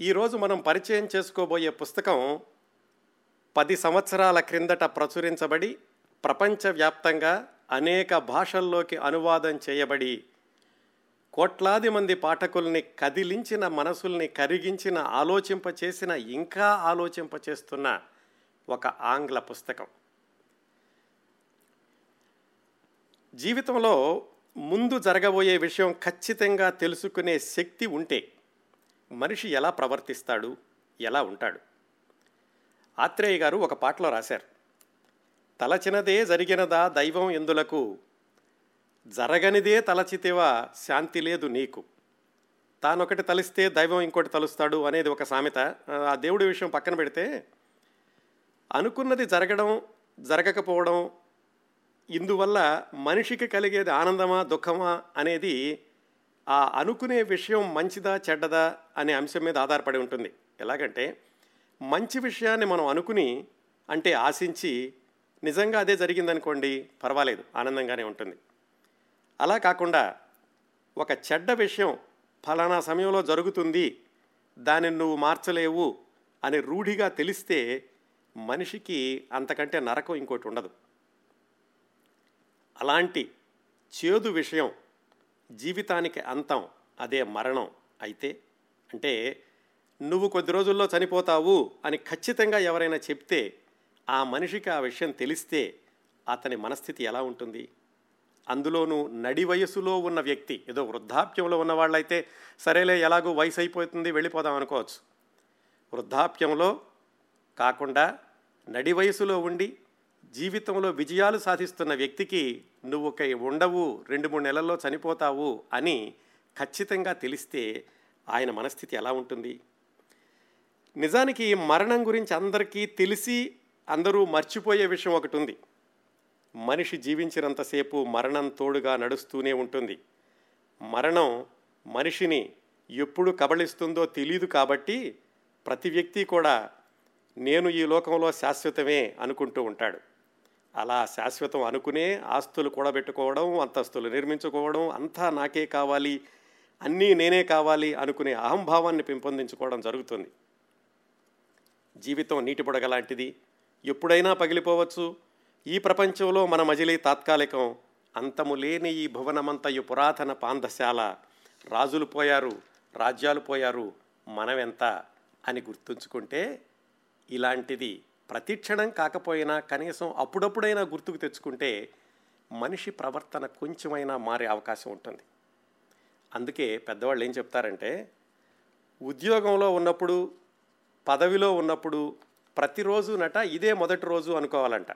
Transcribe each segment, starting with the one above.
ఈరోజు మనం పరిచయం చేసుకోబోయే పుస్తకం పది సంవత్సరాల క్రిందట ప్రచురించబడి ప్రపంచవ్యాప్తంగా అనేక భాషల్లోకి అనువాదం చేయబడి కోట్లాది మంది పాఠకుల్ని కదిలించిన మనసుల్ని కరిగించిన ఆలోచింపచేసిన ఇంకా ఆలోచింపచేస్తున్న ఒక ఆంగ్ల పుస్తకం. జీవితంలో ముందు జరగబోయే విషయం ఖచ్చితంగా తెలుసుకునే శక్తి ఉంటే మనిషి ఎలా ప్రవర్తిస్తాడు ఎలా ఉంటాడు? ఆత్రేయ గారు ఒక పాటలో రాశారు. తలచినదే జరిగినదా దైవం ఎందులకు? జరగనిదే తలచితేవా శాంతి లేదు నీకు. తానొకటి తలిస్తే దైవం ఇంకోటి తలుస్తాడు అనేది ఒక సామెత. ఆ దేవుడి విషయం పక్కన పెడితే అనుకున్నది జరగడం జరగకపోవడం ఇందువల్ల మనిషికి కలిగేది ఆనందమా దుఃఖమా అనేది ఆ అనుకునే విషయం మంచిదా చెడ్డదా అనే అంశం మీద ఆధారపడి ఉంటుంది. ఎలాగంటే మంచి విషయాన్ని మనం అనుకుని అంటే ఆశించి నిజంగా అదే జరిగిందనుకోండి పర్వాలేదు ఆనందంగానే ఉంటుంది. అలా కాకుండా ఒక చెడ్డ విషయం ఫలానా సమయంలో జరుగుతుంది దానిని నువ్వు మార్చలేవు అని రూఢిగా తెలిస్తే మనిషికి అంతకంటే నరకం ఇంకోటి ఉండదు. అలాంటి చేదు విషయం జీవితానికి అంతం అదే మరణం అయితే అంటే నువ్వు కొద్ది రోజుల్లో చనిపోతావు అని ఖచ్చితంగా ఎవరైనా చెప్తే ఆ మనిషికి ఆ విషయం తెలిస్తే అతని మనస్థితి ఎలా ఉంటుంది? అందులోనూ నడి వయసులో ఉన్న వ్యక్తి ఏదో వృద్ధాప్యంలో ఉన్న వాళ్ళైతే సరేలే ఎలాగో వయసు అయిపోతుంది వెళ్ళిపోదాం అనుకోవచ్చు. వృద్ధాప్యంలో కాకుండా నడి వయసులో ఉండి జీవితంలో విజయాలు సాధిస్తున్న వ్యక్తికి నువ్వు ఒక ఉండవు రెండు మూడు నెలల్లో చనిపోతావు అని ఖచ్చితంగా తెలిస్తే ఆయన మనస్థితి ఎలా ఉంటుంది? నిజానికి మరణం గురించి అందరికీ తెలిసి అందరూ మర్చిపోయే విషయం ఒకటి ఉంది. మనిషి జీవించినంతసేపు మరణం తోడుగా నడుస్తూనే ఉంటుంది. మరణం మనిషిని ఎప్పుడు కబళిస్తుందో తెలియదు కాబట్టి ప్రతి వ్యక్తి కూడా నేను ఈ లోకంలో శాశ్వతమే అనుకుంటూ ఉంటాడు. అలా శాశ్వతం అనుకునే ఆస్తులు కూడబెట్టుకోవడం అంతస్తులు నిర్మించుకోవడం అంతా నాకే కావాలి అన్నీ నేనే కావాలి అనుకునే అహంభావాన్ని పెంపొందించుకోవడం జరుగుతుంది. జీవితం నీటి బుడగ లాంటిది. ఎప్పుడైనా పగిలిపోవచ్చు. ఈ ప్రపంచంలో మన మజిలీ తాత్కాలికం. అంతము లేని ఈ భువనమంతయు పురాతన పాంధశాల. రాజులు పోయారు రాజ్యాలు పోయారు మనమెంత అని గుర్తుంచుకుంటే ఇలాంటిది ప్రతిక్షణం కాకపోయినా కనీసం అప్పుడప్పుడైనా గుర్తుకు తెచ్చుకుంటే మనిషి ప్రవర్తన కొంచెమైనా మారే అవకాశం ఉంటుంది. అందుకే పెద్దవాళ్ళు ఏం చెప్తారంటే ఉద్యోగంలో ఉన్నప్పుడు పదవిలో ఉన్నప్పుడు ప్రతిరోజు నట ఇదే మొదటి రోజు అనుకోవాలంట.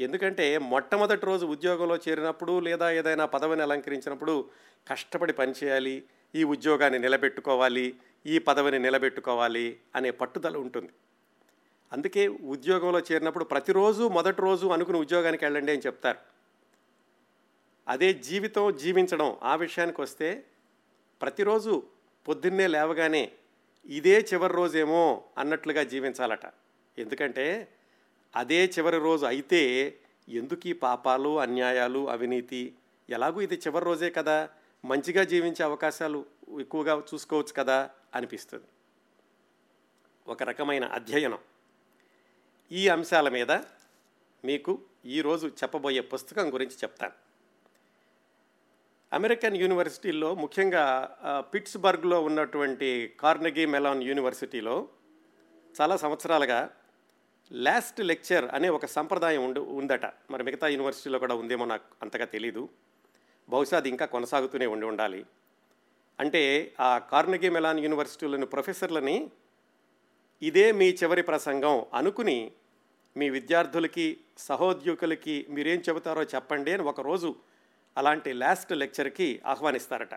ఎందుకంటే మొట్టమొదటి రోజు ఉద్యోగంలో చేరినప్పుడు లేదా ఏదైనా పదవిని అలంకరించినప్పుడు కష్టపడి పనిచేయాలి ఈ ఉద్యోగాన్ని నిలబెట్టుకోవాలి ఈ పదవిని నిలబెట్టుకోవాలి అనే పట్టుదల ఉంటుంది. అందుకే ఉద్యోగంలో చేరినప్పుడు ప్రతిరోజు మొదటి రోజు అనుకుని ఉద్యోగానికి వెళ్ళండి అని చెప్తారు. అదే జీవితం జీవించడం ఆ విషయానికి వస్తే ప్రతిరోజు పొద్దున్నే లేవగానే ఇదే చివరి రోజేమో అన్నట్లుగా జీవించాలట. ఎందుకంటే అదే చివరి రోజు అయితే ఎందుకు ఈ పాపాలు అన్యాయాలు అవినీతి ఎలాగూ ఇది చివరి రోజే కదా? మంచిగా జీవించే అవకాశాలు ఎక్కువగా చూసుకోవచ్చు కదా? అనిపిస్తుంది. ఒక రకమైన అధ్యయనం. ఈ అంశాల మీద మీకు ఈరోజు చెప్పబోయే పుస్తకం గురించి చెప్తాను. అమెరికన్ యూనివర్సిటీల్లో ముఖ్యంగా పిట్స్బర్గ్లో ఉన్నటువంటి కార్నగీ మెలాన్ యూనివర్సిటీలో చాలా సంవత్సరాలుగా లాస్ట్ లెక్చర్ అనే ఒక సంప్రదాయం ఉండు ఉందట. మరి మిగతా యూనివర్సిటీలో కూడా ఉందేమో నాకు అంతగా తెలీదు. బహుశా అది ఇంకా కొనసాగుతూనే ఉండి ఉండాలి. అంటే ఆ కార్నగీ మెలాన్ యూనివర్సిటీలోని ప్రొఫెసర్లని ఇదే మీ చివరి ప్రసంగం అనుకుని మీ విద్యార్థులకి సహోద్యోగులకి మీరేం చెబుతారో చెప్పండి అని ఒకరోజు అలాంటి లాస్ట్ లెక్చర్కి ఆహ్వానిస్తారట.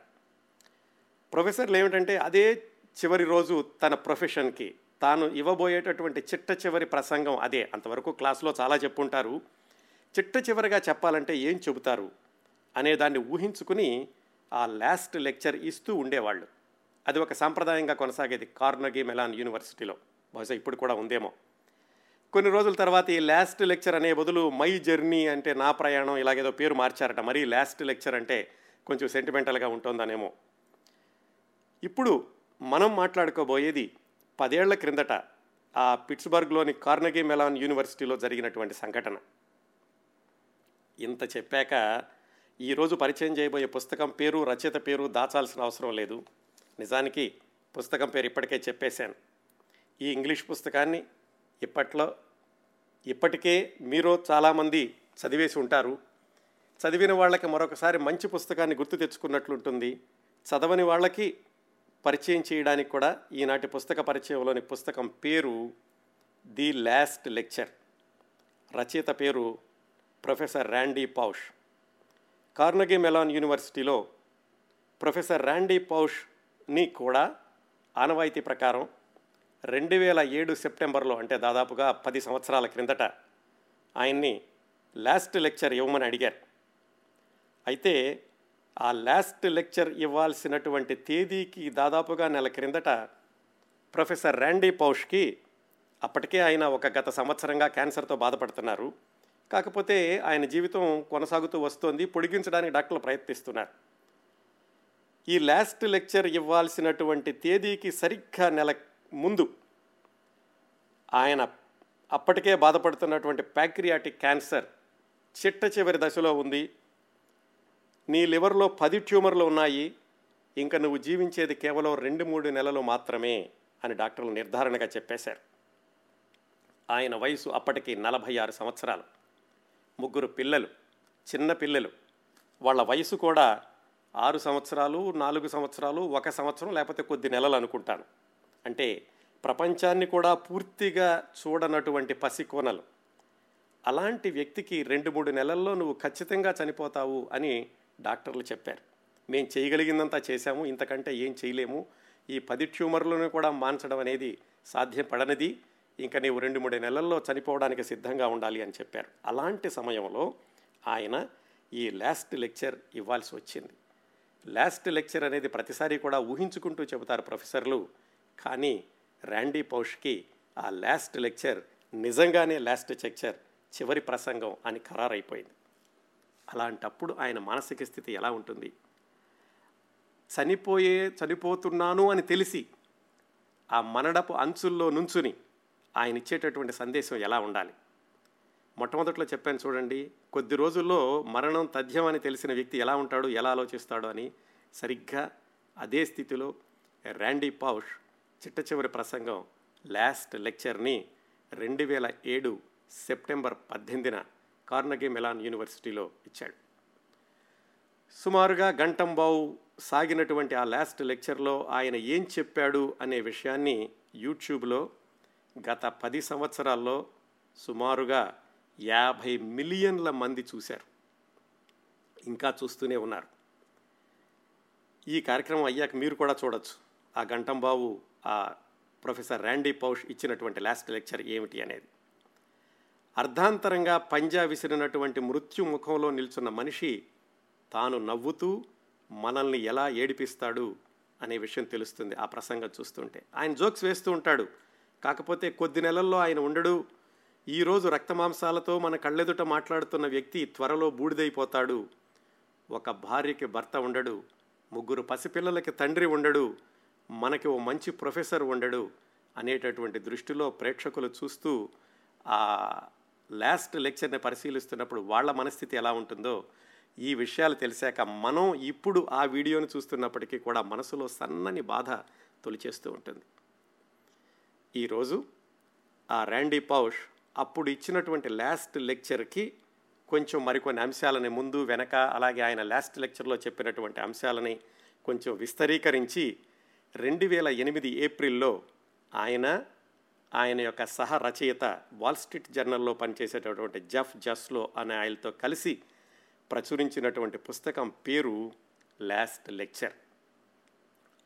ప్రొఫెసర్లు ఏమిటంటే అదే చివరి రోజు తన ప్రొఫెషన్కి. తాను ఇవ్వబోయేటటువంటి చిట్ట చివరి ప్రసంగం అదే. అంతవరకు క్లాస్లో చాలా చెప్పుంటారు. చిట్ట చివరిగా చెప్పాలంటే ఏం చెబుతారు అనే దాన్ని ఊహించుకుని ఆ లాస్ట్ లెక్చర్ ఇస్తూ ఉండేవాళ్ళు. అది ఒక సాంప్రదాయంగా కొనసాగేది కార్నగీ మెలాన్ యూనివర్సిటీలో. బహుశా ఇప్పుడు కూడా ఉందేమో. కొన్ని రోజుల తర్వాత ఈ లాస్ట్ లెక్చర్ అనే బదులు మై జర్నీ అంటే నా ప్రయాణం ఇలాగేదో పేరు మార్చారట. మరీ లాస్ట్ లెక్చర్ అంటే కొంచెం సెంటిమెంటల్గా ఉంటుందనేమో. ఇప్పుడు మనం మాట్లాడుకోబోయేది పదేళ్ళ క్రిందట ఆ పిట్స్బర్గ్లోని కార్నగీ మెలాన్ యూనివర్సిటీలో జరిగినటువంటి సంఘటన. ఇంత చెప్పాక ఈరోజు పరిచయం చేయబోయే పుస్తకం పేరు రచయిత పేరు దాచాల్సిన అవసరం లేదు. నిజానికి పుస్తకం పేరు ఇప్పటికే చెప్పేశాను. ఈ ఇంగ్లీష్ పుస్తకాన్ని ఇప్పట్లో ఇప్పటికే మీరు చాలామంది చదివేసి ఉంటారు. చదివిన వాళ్ళకి మరొకసారి మంచి పుస్తకాన్ని గుర్తు తెచ్చుకున్నట్లుంటుంది చదవని వాళ్ళకి పరిచయం చేయడానికి కూడా ఈనాటి పుస్తక పరిచయంలోని పుస్తకం పేరు ది లాస్ట్ లెక్చర్. రచయిత పేరు professor Randy Pausch. Carnegie Mellon యూనివర్సిటీలో ప్రొఫెసర్ ర్యాండీ పౌష్ని కూడా ఆనవాయితీ ప్రకారం రెండు వేల ఏడు సెప్టెంబర్లో అంటే దాదాపుగా పది సంవత్సరాల క్రిందట ఆయన్ని లాస్ట్ లెక్చర్ ఇవ్వమని అడిగారు. అయితే ఆ లాస్ట్ లెక్చర్ ఇవ్వాల్సినటువంటి తేదీకి దాదాపుగా నెల క్రిందట ప్రొఫెసర్ ర్యాండీ పౌష్కి అప్పటికే ఆయన ఒక గత సంవత్సరంగా క్యాన్సర్తో బాధపడుతున్నారు. కాకపోతే ఆయన జీవితం కొనసాగుతూ వస్తోంది పొడిగించడానికి డాక్టర్లు ప్రయత్నిస్తున్నారు. ఈ లాస్ట్ లెక్చర్ ఇవ్వాల్సినటువంటి తేదీకి సరిగ్గా నెల ముందు ఆయన అప్పటికే బాధపడుతున్నటువంటి ప్యాక్రియాటిక్ క్యాన్సర్ చిట్ట చివరి దశలో ఉంది. నీ లివర్లో పది ట్యూమర్లు ఉన్నాయి. ఇంకా నువ్వు జీవించేది కేవలం రెండు మూడు నెలలు మాత్రమే అని డాక్టర్లు నిర్ధారణగా చెప్పేశారు. ఆయన వయసు అప్పటికి నలభై ఆరు సంవత్సరాలు. ముగ్గురు పిల్లలు చిన్న పిల్లలు. వాళ్ళ వయసు కూడా ఆరు సంవత్సరాలు నాలుగు సంవత్సరాలు ఒక సంవత్సరం లేకపోతే కొద్ది నెలలు అనుకుంటాను. అంటే ప్రపంచాన్ని కూడా పూర్తిగా చూడనటువంటి పసికోనలు అలాంటి వ్యక్తికి రెండు మూడు నెలల్లో నువ్వు ఖచ్చితంగా చనిపోతావు అని డాక్టర్లు చెప్పారు. మేము చేయగలిగిందంతా చేశాము ఇంతకంటే ఏం చేయలేము. ఈ పది ట్యూమర్లను కూడా మాన్చడం అనేది సాధ్యపడనిది. ఇంకా నీవు రెండు మూడు నెలల్లో చనిపోవడానికి సిద్ధంగా ఉండాలి అని చెప్పారు. అలాంటి సమయంలో ఆయన ఈ లాస్ట్ లెక్చర్ ఇవ్వాల్సి వచ్చింది. లాస్ట్ లెక్చర్ అనేది ప్రతిసారి కూడా ఊహించుకుంటూ చెబుతారు ప్రొఫెసర్లు. కానీ ర్యాండీ పౌష్కి ఆ లాస్ట్ లెక్చర్ నిజంగానే లాస్ట్ లెక్చర్ చివరి ప్రసంగం అని ఖరారైపోయింది. అలాంటప్పుడు ఆయన మానసిక స్థితి ఎలా ఉంటుంది? చనిపోయే చనిపోతున్నాను అని తెలిసి ఆ మనడపు అంచుల్లో నుంచుని ఆయన ఇచ్చేటటువంటి సందేశం ఎలా ఉండాలి? మొట్టమొదట్లో చెప్పాను చూడండి కొద్ది రోజుల్లో మరణం తథ్యం అని తెలిసిన వ్యక్తి ఎలా ఉంటాడు ఎలా ఆలోచిస్తాడు అని సరిగ్గా అదే స్థితిలో ర్యాండీ పౌష్ చిట్ట చివరి ప్రసంగం లాస్ట్ లెక్చర్ని రెండు వేల ఏడు సెప్టెంబర్ పద్దెనిమిదిన కార్నగీ మెలాన్ యూనివర్సిటీలో ఇచ్చాడు. సుమారుగా గంటంబావు సాగినటువంటి ఆ లాస్ట్ లెక్చర్లో ఆయన ఏం చెప్పాడు అనే విషయాన్ని యూట్యూబ్లో గత పది సంవత్సరాల్లో సుమారుగా యాభై మిలియన్ల మంది చూశారు. ఇంకా చూస్తూనే ఉన్నారు. ఈ కార్యక్రమం అయ్యాక మీరు కూడా చూడొచ్చు. ఆ గంటంబాబు ప్రొఫెసర్ ర్యాండీ పౌష్ ఇచ్చినటువంటి లాస్ట్ లెక్చర్ ఏమిటి అనేది. అర్ధాంతరంగా పంజా విసిరినటువంటి మృత్యు ముఖంలో నిల్చున్న మనిషి తాను నవ్వుతూ మనల్ని ఎలా ఏడిపిస్తాడు అనే విషయం తెలుస్తుంది ఆ ప్రసంగం చూస్తుంటే. ఆయన జోక్స్ వేస్తూ ఉంటాడు. కాకపోతే కొద్ది నెలల్లో ఆయన ఉండడు. ఈరోజు రక్తమాంసాలతో మన కళ్ళెదుట మాట్లాడుతున్న వ్యక్తి త్వరలో బూడిదైపోతాడు. ఒక భార్యకి భర్త ఉండడు. ముగ్గురు పసిపిల్లలకి తండ్రి ఉండడు. మనకి ఓ మంచి ప్రొఫెసర్ ఉండడు అనేటటువంటి దృష్టిలో ప్రేక్షకులు చూస్తూ ఆ లాస్ట్ లెక్చర్ని పరిశీలిస్తున్నప్పుడు వాళ్ళ మనస్థితి ఎలా ఉంటుందో ఈ విషయాలు తెలిసాక మనం ఇప్పుడు ఆ వీడియోని చూస్తున్నప్పటికీ కూడా మనసులో సన్నని బాధ తొలిచేస్తూ ఉంటుంది. ఈరోజు ఆ ర్యాండీ పౌష్ అప్పుడు ఇచ్చినటువంటి లాస్ట్ లెక్చర్కి కొంచెం మరికొన్ని అంశాలని ముందు వెనక అలాగే ఆయన లాస్ట్ లెక్చర్లో చెప్పినటువంటి అంశాలని కొంచెం విస్తరీకరించి రెండు వేల ఎనిమిది ఏప్రిల్లో ఆయన ఆయన యొక్క సహ రచయిత వాల్ స్ట్రీట్ జర్నల్లో పనిచేసేటటువంటి జఫ్ జస్లో అనే ఆయనతో కలిసి ప్రచురించినటువంటి పుస్తకం పేరు లాస్ట్ లెక్చర్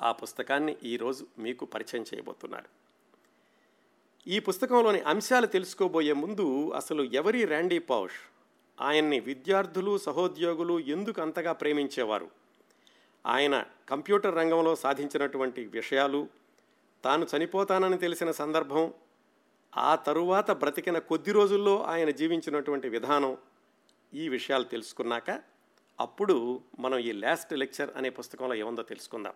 ఆ పుస్తకాన్ని ఈరోజు మీకు పరిచయం చేయబోతున్నారు. ఈ పుస్తకంలోని అంశాలు తెలుసుకోబోయే ముందు అసలు ఎవరి ర్యాండీ పౌష్ ఆయన్ని విద్యార్థులు సహోద్యోగులు ఎందుకు అంతగా ప్రేమించేవారు? ఆయన కంప్యూటర్ రంగంలో సాధించినటువంటి విషయాలు తాను చనిపోతానని తెలిసిన సందర్భం ఆ తరువాత బ్రతికిన కొద్ది రోజుల్లో ఆయన జీవించినటువంటి విధానం ఈ విషయాలు తెలుసుకున్నాక అప్పుడు మనం ఈ లాస్ట్ లెక్చర్ అనే పుస్తకంలో ఏముందో తెలుసుకుందాం.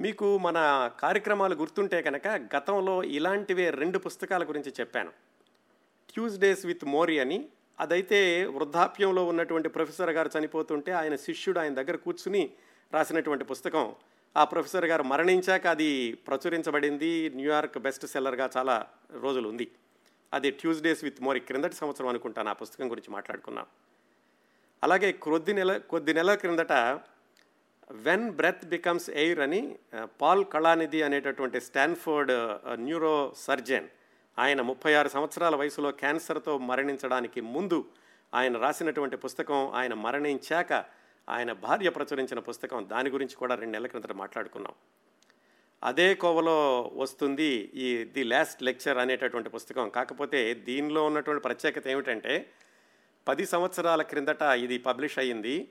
మీకు మన కార్యక్రమాలు గుర్తుంటే కనుక గతంలో ఇలాంటివే రెండు పుస్తకాల గురించి చెప్పాను. ట్యూస్డేస్ విత్ మోరీ అని అదైతే వృద్ధాప్యంలో ఉన్నటువంటి ప్రొఫెసర్ గారు చనిపోతుంటే ఆయన శిష్యుడు ఆయన దగ్గర కూర్చుని రాసినటువంటి పుస్తకం. ఆ ప్రొఫెసర్ గారు మరణించాక అది ప్రచురించబడింది. న్యూయార్క్ బెస్ట్ సెల్లర్గా చాలా రోజులు ఉంది. అది ట్యూస్డేస్ విత్ మోరి క్రిందటి సంవత్సరం అనుకుంటాను ఆ పుస్తకం గురించి మాట్లాడుకున్నాం. అలాగే కొద్ది నెల కొద్ది నెలల క్రిందట వెన్ బ్రెత్ బికమ్స్ ఎయిర్ అని పాల్ కళానిధి అనేటటువంటి స్టాన్ఫోర్డ్ న్యూరో సర్జన్ ఆయన ముప్పై ఆరు సంవత్సరాల వయసులో క్యాన్సర్తో మరణించడానికి ముందు ఆయన రాసినటువంటి పుస్తకం ఆయన మరణించాక ఆయన భార్య ప్రచురించిన పుస్తకం. దాని గురించి కూడా రెండు నెలల క్రిందట మాట్లాడుకున్నాం. అదే కోవలో వస్తుంది ఈ ది లాస్ట్ లెక్చర్ అనేటటువంటి పుస్తకం. కాకపోతే దీనిలో ఉన్నటువంటి ప్రత్యేకత ఏమిటంటే పది సంవత్సరాల క్రిందట ఇది పబ్లిష్ అయ్యింది.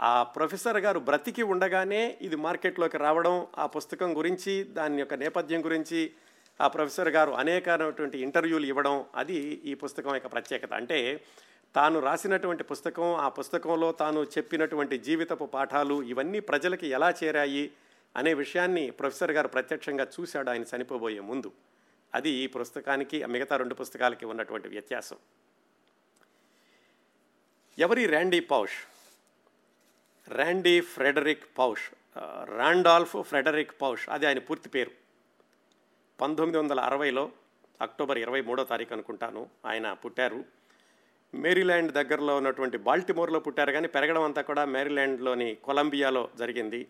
ఆ ప్రొఫెసర్ గారు బ్రతికి ఉండగానే ఇది మార్కెట్లోకి రావడం ఆ పుస్తకం గురించి దాని యొక్క నేపథ్యం గురించి ఆ ప్రొఫెసర్ గారు అనేకమైనటువంటి ఇంటర్వ్యూలు ఇవ్వడం అది ఈ పుస్తకం యొక్క ప్రత్యేకత. అంటే తాను రాసినటువంటి పుస్తకం ఆ పుస్తకంలో తాను చెప్పినటువంటి జీవితపు పాఠాలు ఇవన్నీ ప్రజలకి ఎలా చేరాయి అనే విషయాన్ని ప్రొఫెసర్ గారు ప్రత్యక్షంగా చూశాడు ఆయన చనిపోబోయే ముందు. అది ఈ పుస్తకానికి మిగతా రెండు పుస్తకాలకి ఉన్నటువంటి వ్యత్యాసం. ఎవరి Randy Pausch? Randy Frederick Pausch. Randolph Frederick Pausch. అది ఆయన పూర్తి పేరు. పంతొమ్మిది వందల అరవైలో అక్టోబర్ ఇరవై మూడో తారీఖు అనుకుంటాను ఆయన పుట్టారు. మేరీల్యాండ్ దగ్గరలో ఉన్నటువంటి బాల్టిమోర్లో పుట్టారు కానీ పెరగడం అంతా కూడా మేరీల్యాండ్లోని కొలంబియాలో జరిగింది.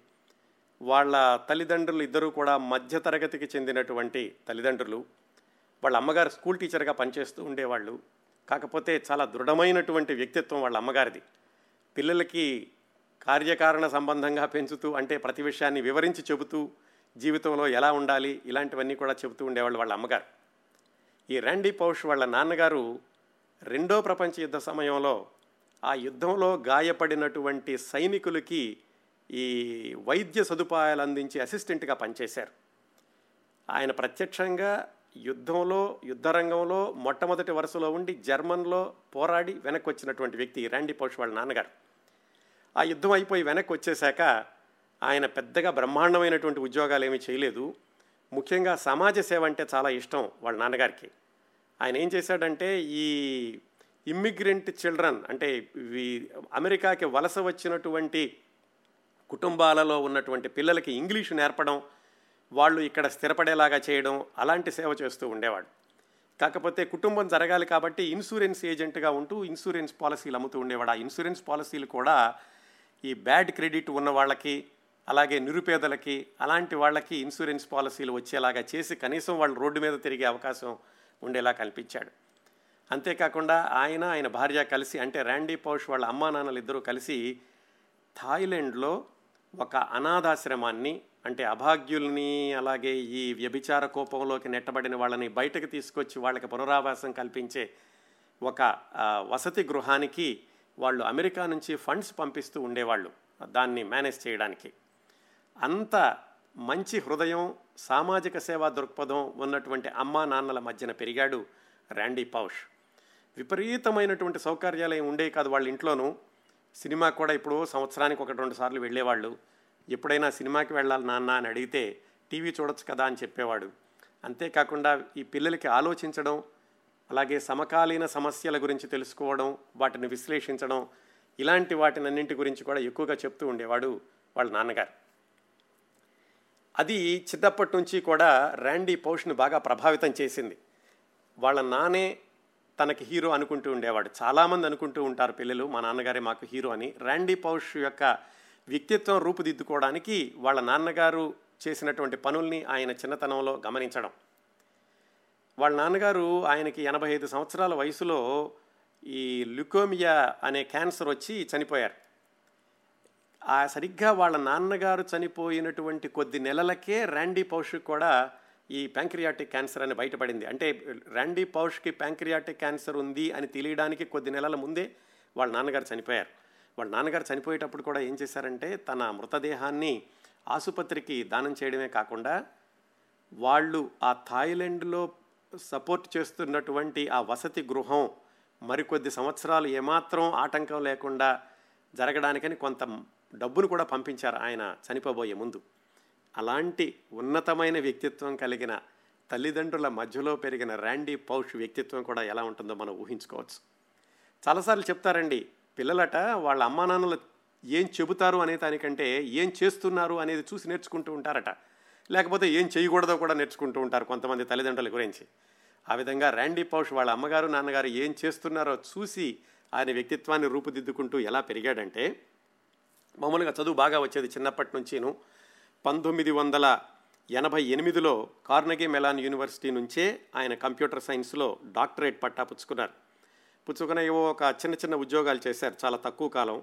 వాళ్ళ తల్లిదండ్రులు ఇద్దరూ కూడా మధ్యతరగతికి చెందినటువంటి తల్లిదండ్రులు. వాళ్ళ అమ్మగారు స్కూల్ టీచర్గా పనిచేస్తూ ఉండేవాళ్ళు. కాకపోతే చాలా దృఢమైనటువంటి వ్యక్తిత్వం వాళ్ళ అమ్మగారిది. పిల్లలకి కార్యకారణ సంబంధంగా పెంచుతూ అంటే ప్రతి విషయాన్ని వివరించి చెబుతూ జీవితంలో ఎలా ఉండాలి? ఇలాంటివన్నీ కూడా చెబుతూ ఉండేవాళ్ళు వాళ్ళ అమ్మగారు. ఈ ర్యాండీ పౌష్ వాళ్ళ నాన్నగారు రెండో ప్రపంచ యుద్ధ సమయంలో ఆ యుద్ధంలో గాయపడినటువంటి సైనికులకి ఈ వైద్య సదుపాయాలు అందించి అసిస్టెంట్గా పనిచేశారు. ఆయన ప్రత్యక్షంగా యుద్ధంలో యుద్ధరంగంలో మొట్టమొదటి వరుసలో ఉండి జర్మన్లో పోరాడి వెనక్కి వచ్చినటువంటి వ్యక్తి ర్యాండీ పౌష్ వాళ్ళ నాన్నగారు. ఆ యుద్ధం అయిపోయి వెనక్కి వచ్చేశాక ఆయన పెద్దగా బ్రహ్మాండమైనటువంటి ఉద్యోగాలు ఏమీ చేయలేదు. ముఖ్యంగా సమాజ సేవ అంటే చాలా ఇష్టం వాళ్ళ నాన్నగారికి. ఆయన ఏం చేశాడంటే ఈ ఇమ్మిగ్రెంట్ చిల్డ్రన్ అంటే ఈ అమెరికాకి వలస వచ్చినటువంటి కుటుంబాలలో ఉన్నటువంటి పిల్లలకి ఇంగ్లీషు నేర్పడం వాళ్ళు ఇక్కడ స్థిరపడేలాగా చేయడం అలాంటి సేవ చేస్తూ ఉండేవాడు. కాకపోతే కుటుంబం జరగాలి కాబట్టి ఇన్సూరెన్స్ ఏజెంట్గా ఉంటూ ఇన్సూరెన్స్ పాలసీలు అమ్ముతూ ఉండేవాడు. ఆ ఇన్సూరెన్స్ పాలసీలు కూడా ఈ బ్యాడ్ క్రెడిట్ ఉన్న వాళ్ళకి అలాగే నిరుపేదలకి అలాంటి వాళ్ళకి ఇన్సూరెన్స్ పాలసీలు వచ్చేలాగా చేసి కనీసం వాళ్ళు రోడ్డు మీద తిరిగే అవకాశం ఉండేలా కల్పించాడు. అంతేకాకుండా ఆయన ఆయన భార్య కలిసి అంటే ర్యాండీ పౌష్ వాళ్ళ అమ్మా నాన్నలు ఇద్దరూ కలిసి థాయిలాండ్లో ఒక అనాథాశ్రమాన్ని అంటే అభాగ్యుల్ని అలాగే ఈ వ్యభిచార కోపంలోకి నెట్టబడిన వాళ్ళని బయటకు తీసుకొచ్చి వాళ్ళకి పునరావాసం కల్పించే ఒక వసతి గృహానికి వాళ్ళు అమెరికా నుంచి ఫండ్స్ పంపిస్తూ ఉండేవాళ్ళు దాన్ని మేనేజ్ చేయడానికి. అంత మంచి హృదయం సామాజిక సేవా దృక్పథం ఉన్నటువంటి అమ్మా నాన్నల మధ్యన పెరిగాడు ర్యాండీ పౌష్. విపరీతమైనటువంటి సౌకర్యాలు ఏమి ఉండేవి కాదు వాళ్ళ ఇంట్లోనూ. సినిమా కూడా ఇప్పుడు సంవత్సరానికి ఒకటి రెండు సార్లు వెళ్ళేవాళ్ళు. ఎప్పుడైనా సినిమాకి వెళ్ళాలి నాన్న అని అడిగితే టీవీ చూడొచ్చు కదా అని చెప్పేవాడు. అంతేకాకుండా ఈ పిల్లలకి ఆలోచించడం అలాగే సమకాలీన సమస్యల గురించి తెలుసుకోవడం వాటిని విశ్లేషించడం ఇలాంటి వాటినన్నింటి గురించి కూడా ఎక్కువగా చెప్తూ ఉండేవాడు వాళ్ళ నాన్నగారు. అది చిన్నప్పటి నుంచి కూడా ర్యాండీ పౌష్ని బాగా ప్రభావితం చేసింది. వాళ్ళ నానే తనకి హీరో అనుకుంటూ ఉండేవాడు. చాలామంది అనుకుంటూ ఉంటారు పిల్లలు మా నాన్నగారే మాకు హీరో అని. ర్యాండీ పౌష్ యొక్క వ్యక్తిత్వం రూపుదిద్దుకోవడానికి వాళ్ళ నాన్నగారు చేసినటువంటి పనుల్ని ఆయన చిన్నతనంలో గమనించడం. వాళ్ళ నాన్నగారు ఆయనకి ఎనభై ఐదు సంవత్సరాల వయసులో ఈ లుకోమియా అనే క్యాన్సర్ వచ్చి చనిపోయారు. ఆ సరిగ్గా వాళ్ళ నాన్నగారు చనిపోయినటువంటి కొద్ది నెలలకే ర్యాండీ పౌష్ కూడా ఈ ప్యాంక్రియాటిక్ క్యాన్సర్ అని బయటపడింది. అంటే ర్యాండీ పౌష్కి ప్యాంక్రియాటిక్ క్యాన్సర్ ఉంది అని తెలియడానికి కొద్ది నెలల ముందే వాళ్ళ నాన్నగారు చనిపోయారు. వాళ్ళ నాన్నగారు చనిపోయేటప్పుడు కూడా ఏం చేశారంటే తన మృతదేహాన్ని ఆసుపత్రికి దానం చేయడమే కాకుండా వాళ్ళు ఆ థాయిలాండ్లో సపోర్ట్ చేస్తున్నటువంటి ఆ వసతి గృహం మరికొద్ది సంవత్సరాలు ఏమాత్రం ఆటంకం లేకుండా జరగడానికని కొంత డబ్బును కూడా పంపించారు ఆయన చనిపోబోయే ముందు. అలాంటి ఉన్నతమైన వ్యక్తిత్వం కలిగిన తల్లిదండ్రుల మధ్యలో పెరిగిన ర్యాండీ పౌష్ వ్యక్తిత్వం కూడా ఎలా ఉంటుందో మనం ఊహించుకోవచ్చు. చాలాసార్లు చెప్తారండి పిల్లలట వాళ్ళ అమ్మా నాన్నలు ఏం చెబుతారు అనే దానికంటే ఏం చేస్తున్నారు అనేది చూసి నేర్చుకుంటూ ఉంటారట. లేకపోతే ఏం చేయకూడదో కూడా నేర్చుకుంటూ ఉంటారు కొంతమంది తల్లిదండ్రుల గురించి. ఆ విధంగా ర్యాండీ పౌష్ వాళ్ళ అమ్మగారు నాన్నగారు ఏం చేస్తున్నారో చూసి ఆయన వ్యక్తిత్వాన్ని రూపుదిద్దుకుంటూ ఎలా పెరిగాడంటే మామూలుగా చదువు బాగా వచ్చేది చిన్నప్పటి నుంచిను. పంతొమ్మిది వందల ఎనభై ఎనిమిదిలో కార్నగీ మెలాన్ యూనివర్సిటీ నుంచే ఆయన కంప్యూటర్ సైన్స్లో డాక్టరేట్ పట్టా పుచ్చుకున్నారు. పుచ్చుకున్న ఏవో ఒక చిన్న చిన్న ఉద్యోగాలు చేశారు చాలా తక్కువ కాలం.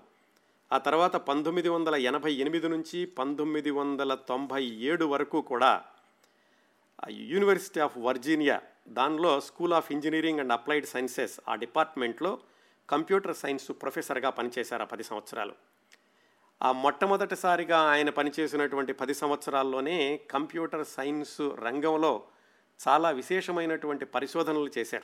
ఆ తర్వాత పంతొమ్మిది వందల ఎనభై ఎనిమిది నుంచి పంతొమ్మిది వందల తొంభై ఏడు వరకు కూడా యూనివర్సిటీ ఆఫ్ వర్జీనియా దానిలో school of engineering and applied sciences ఆ డిపార్ట్మెంట్లో కంప్యూటర్ సైన్స్ ప్రొఫెసర్గా పనిచేశారు ఆ పది సంవత్సరాలు. ఆ మొట్టమొదటిసారిగా ఆయన పనిచేసినటువంటి పది సంవత్సరాల్లోనే కంప్యూటర్ సైన్స్ రంగంలో చాలా విశేషమైనటువంటి పరిశోధనలు చేశారు.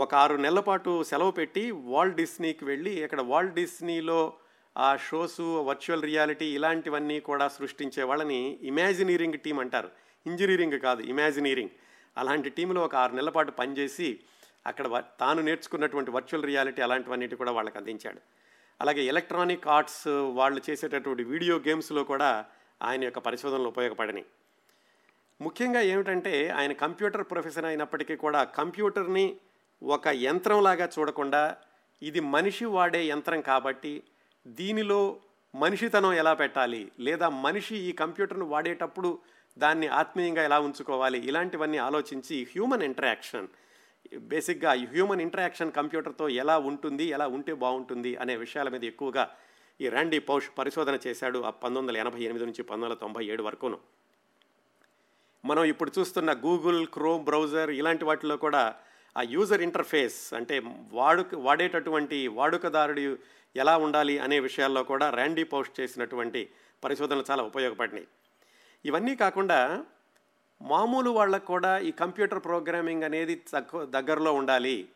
ఒక ఆరు నెలల పాటు సెలవు పెట్టి వాల్ట్ డిస్నీకి వెళ్ళి ఇక్కడ వాల్ట్ డిస్నీలో ఆ షోసు వర్చువల్ రియాలిటీ ఇలాంటివన్నీ కూడా సృష్టించే వాళ్ళని ఇమాజినీరింగ్ టీం అంటారు. ఇంజనీరింగ్ కాదు ఇమాజినీరింగ్. అలాంటి టీంలో ఒక ఆరు నెలల పాటు పనిచేసి అక్కడ తాను నేర్చుకున్నటువంటి వర్చువల్ రియాలిటీ అలాంటివన్నిటి కూడా వాళ్ళకి అందించాడు. అలాగే ఎలక్ట్రానిక్ ఆర్ట్స్ వాళ్ళు చేసేటటువంటి వీడియో గేమ్స్లో కూడా ఆయన యొక్క పరిశోధనలు ఉపయోగపడని ముఖ్యంగా ఏమిటంటే ఆయన కంప్యూటర్ ప్రొఫెసర్ అయినప్పటికీ కూడా కంప్యూటర్ని ఒక యంత్రంలాగా చూడకుండా ఇది మనిషి వాడే యంత్రం కాబట్టి దీనిలో మనిషితనం ఎలా పెట్టాలి లేదా మనిషి ఈ కంప్యూటర్ను వాడేటప్పుడు దాన్ని ఆత్మీయంగా ఎలా ఉంచుకోవాలి ఇలాంటివన్నీ ఆలోచించి హ్యూమన్ ఇంటరాక్షన్ బేసిక్గా హ్యూమన్ ఇంటరాక్షన్ కంప్యూటర్తో ఎలా ఉంటుంది ఎలా ఉంటే బాగుంటుంది అనే విషయాల మీద ఎక్కువగా ఈ ర్యాండీ పౌష్ పరిశోధన చేశాడు ఆ పంతొమ్మిది వందల ఎనభై ఎనిమిది నుంచి పంతొమ్మిది వందల తొంభై ఏడు వరకును. మనం ఇప్పుడు చూస్తున్న గూగుల్ క్రోమ్ బ్రౌజర్ ఇలాంటి వాటిలో కూడా ఆ యూజర్ ఇంటర్ఫేస్ అంటే వాడుక వాడేటటువంటి వాడుకదారుడు ఎలా ఉండాలి అనే విషయాల్లో కూడా ర్యాండీ పౌష్ చేసినటువంటి పరిశోధనలు చాలా ఉపయోగపడినాయి. ఇవన్నీ కాకుండా మామూలు వాళ్ళకు కూడా ఈ కంప్యూటర్ ప్రోగ్రామింగ్ అనేది తక్కువ దగ్గరలో ఉండాలి.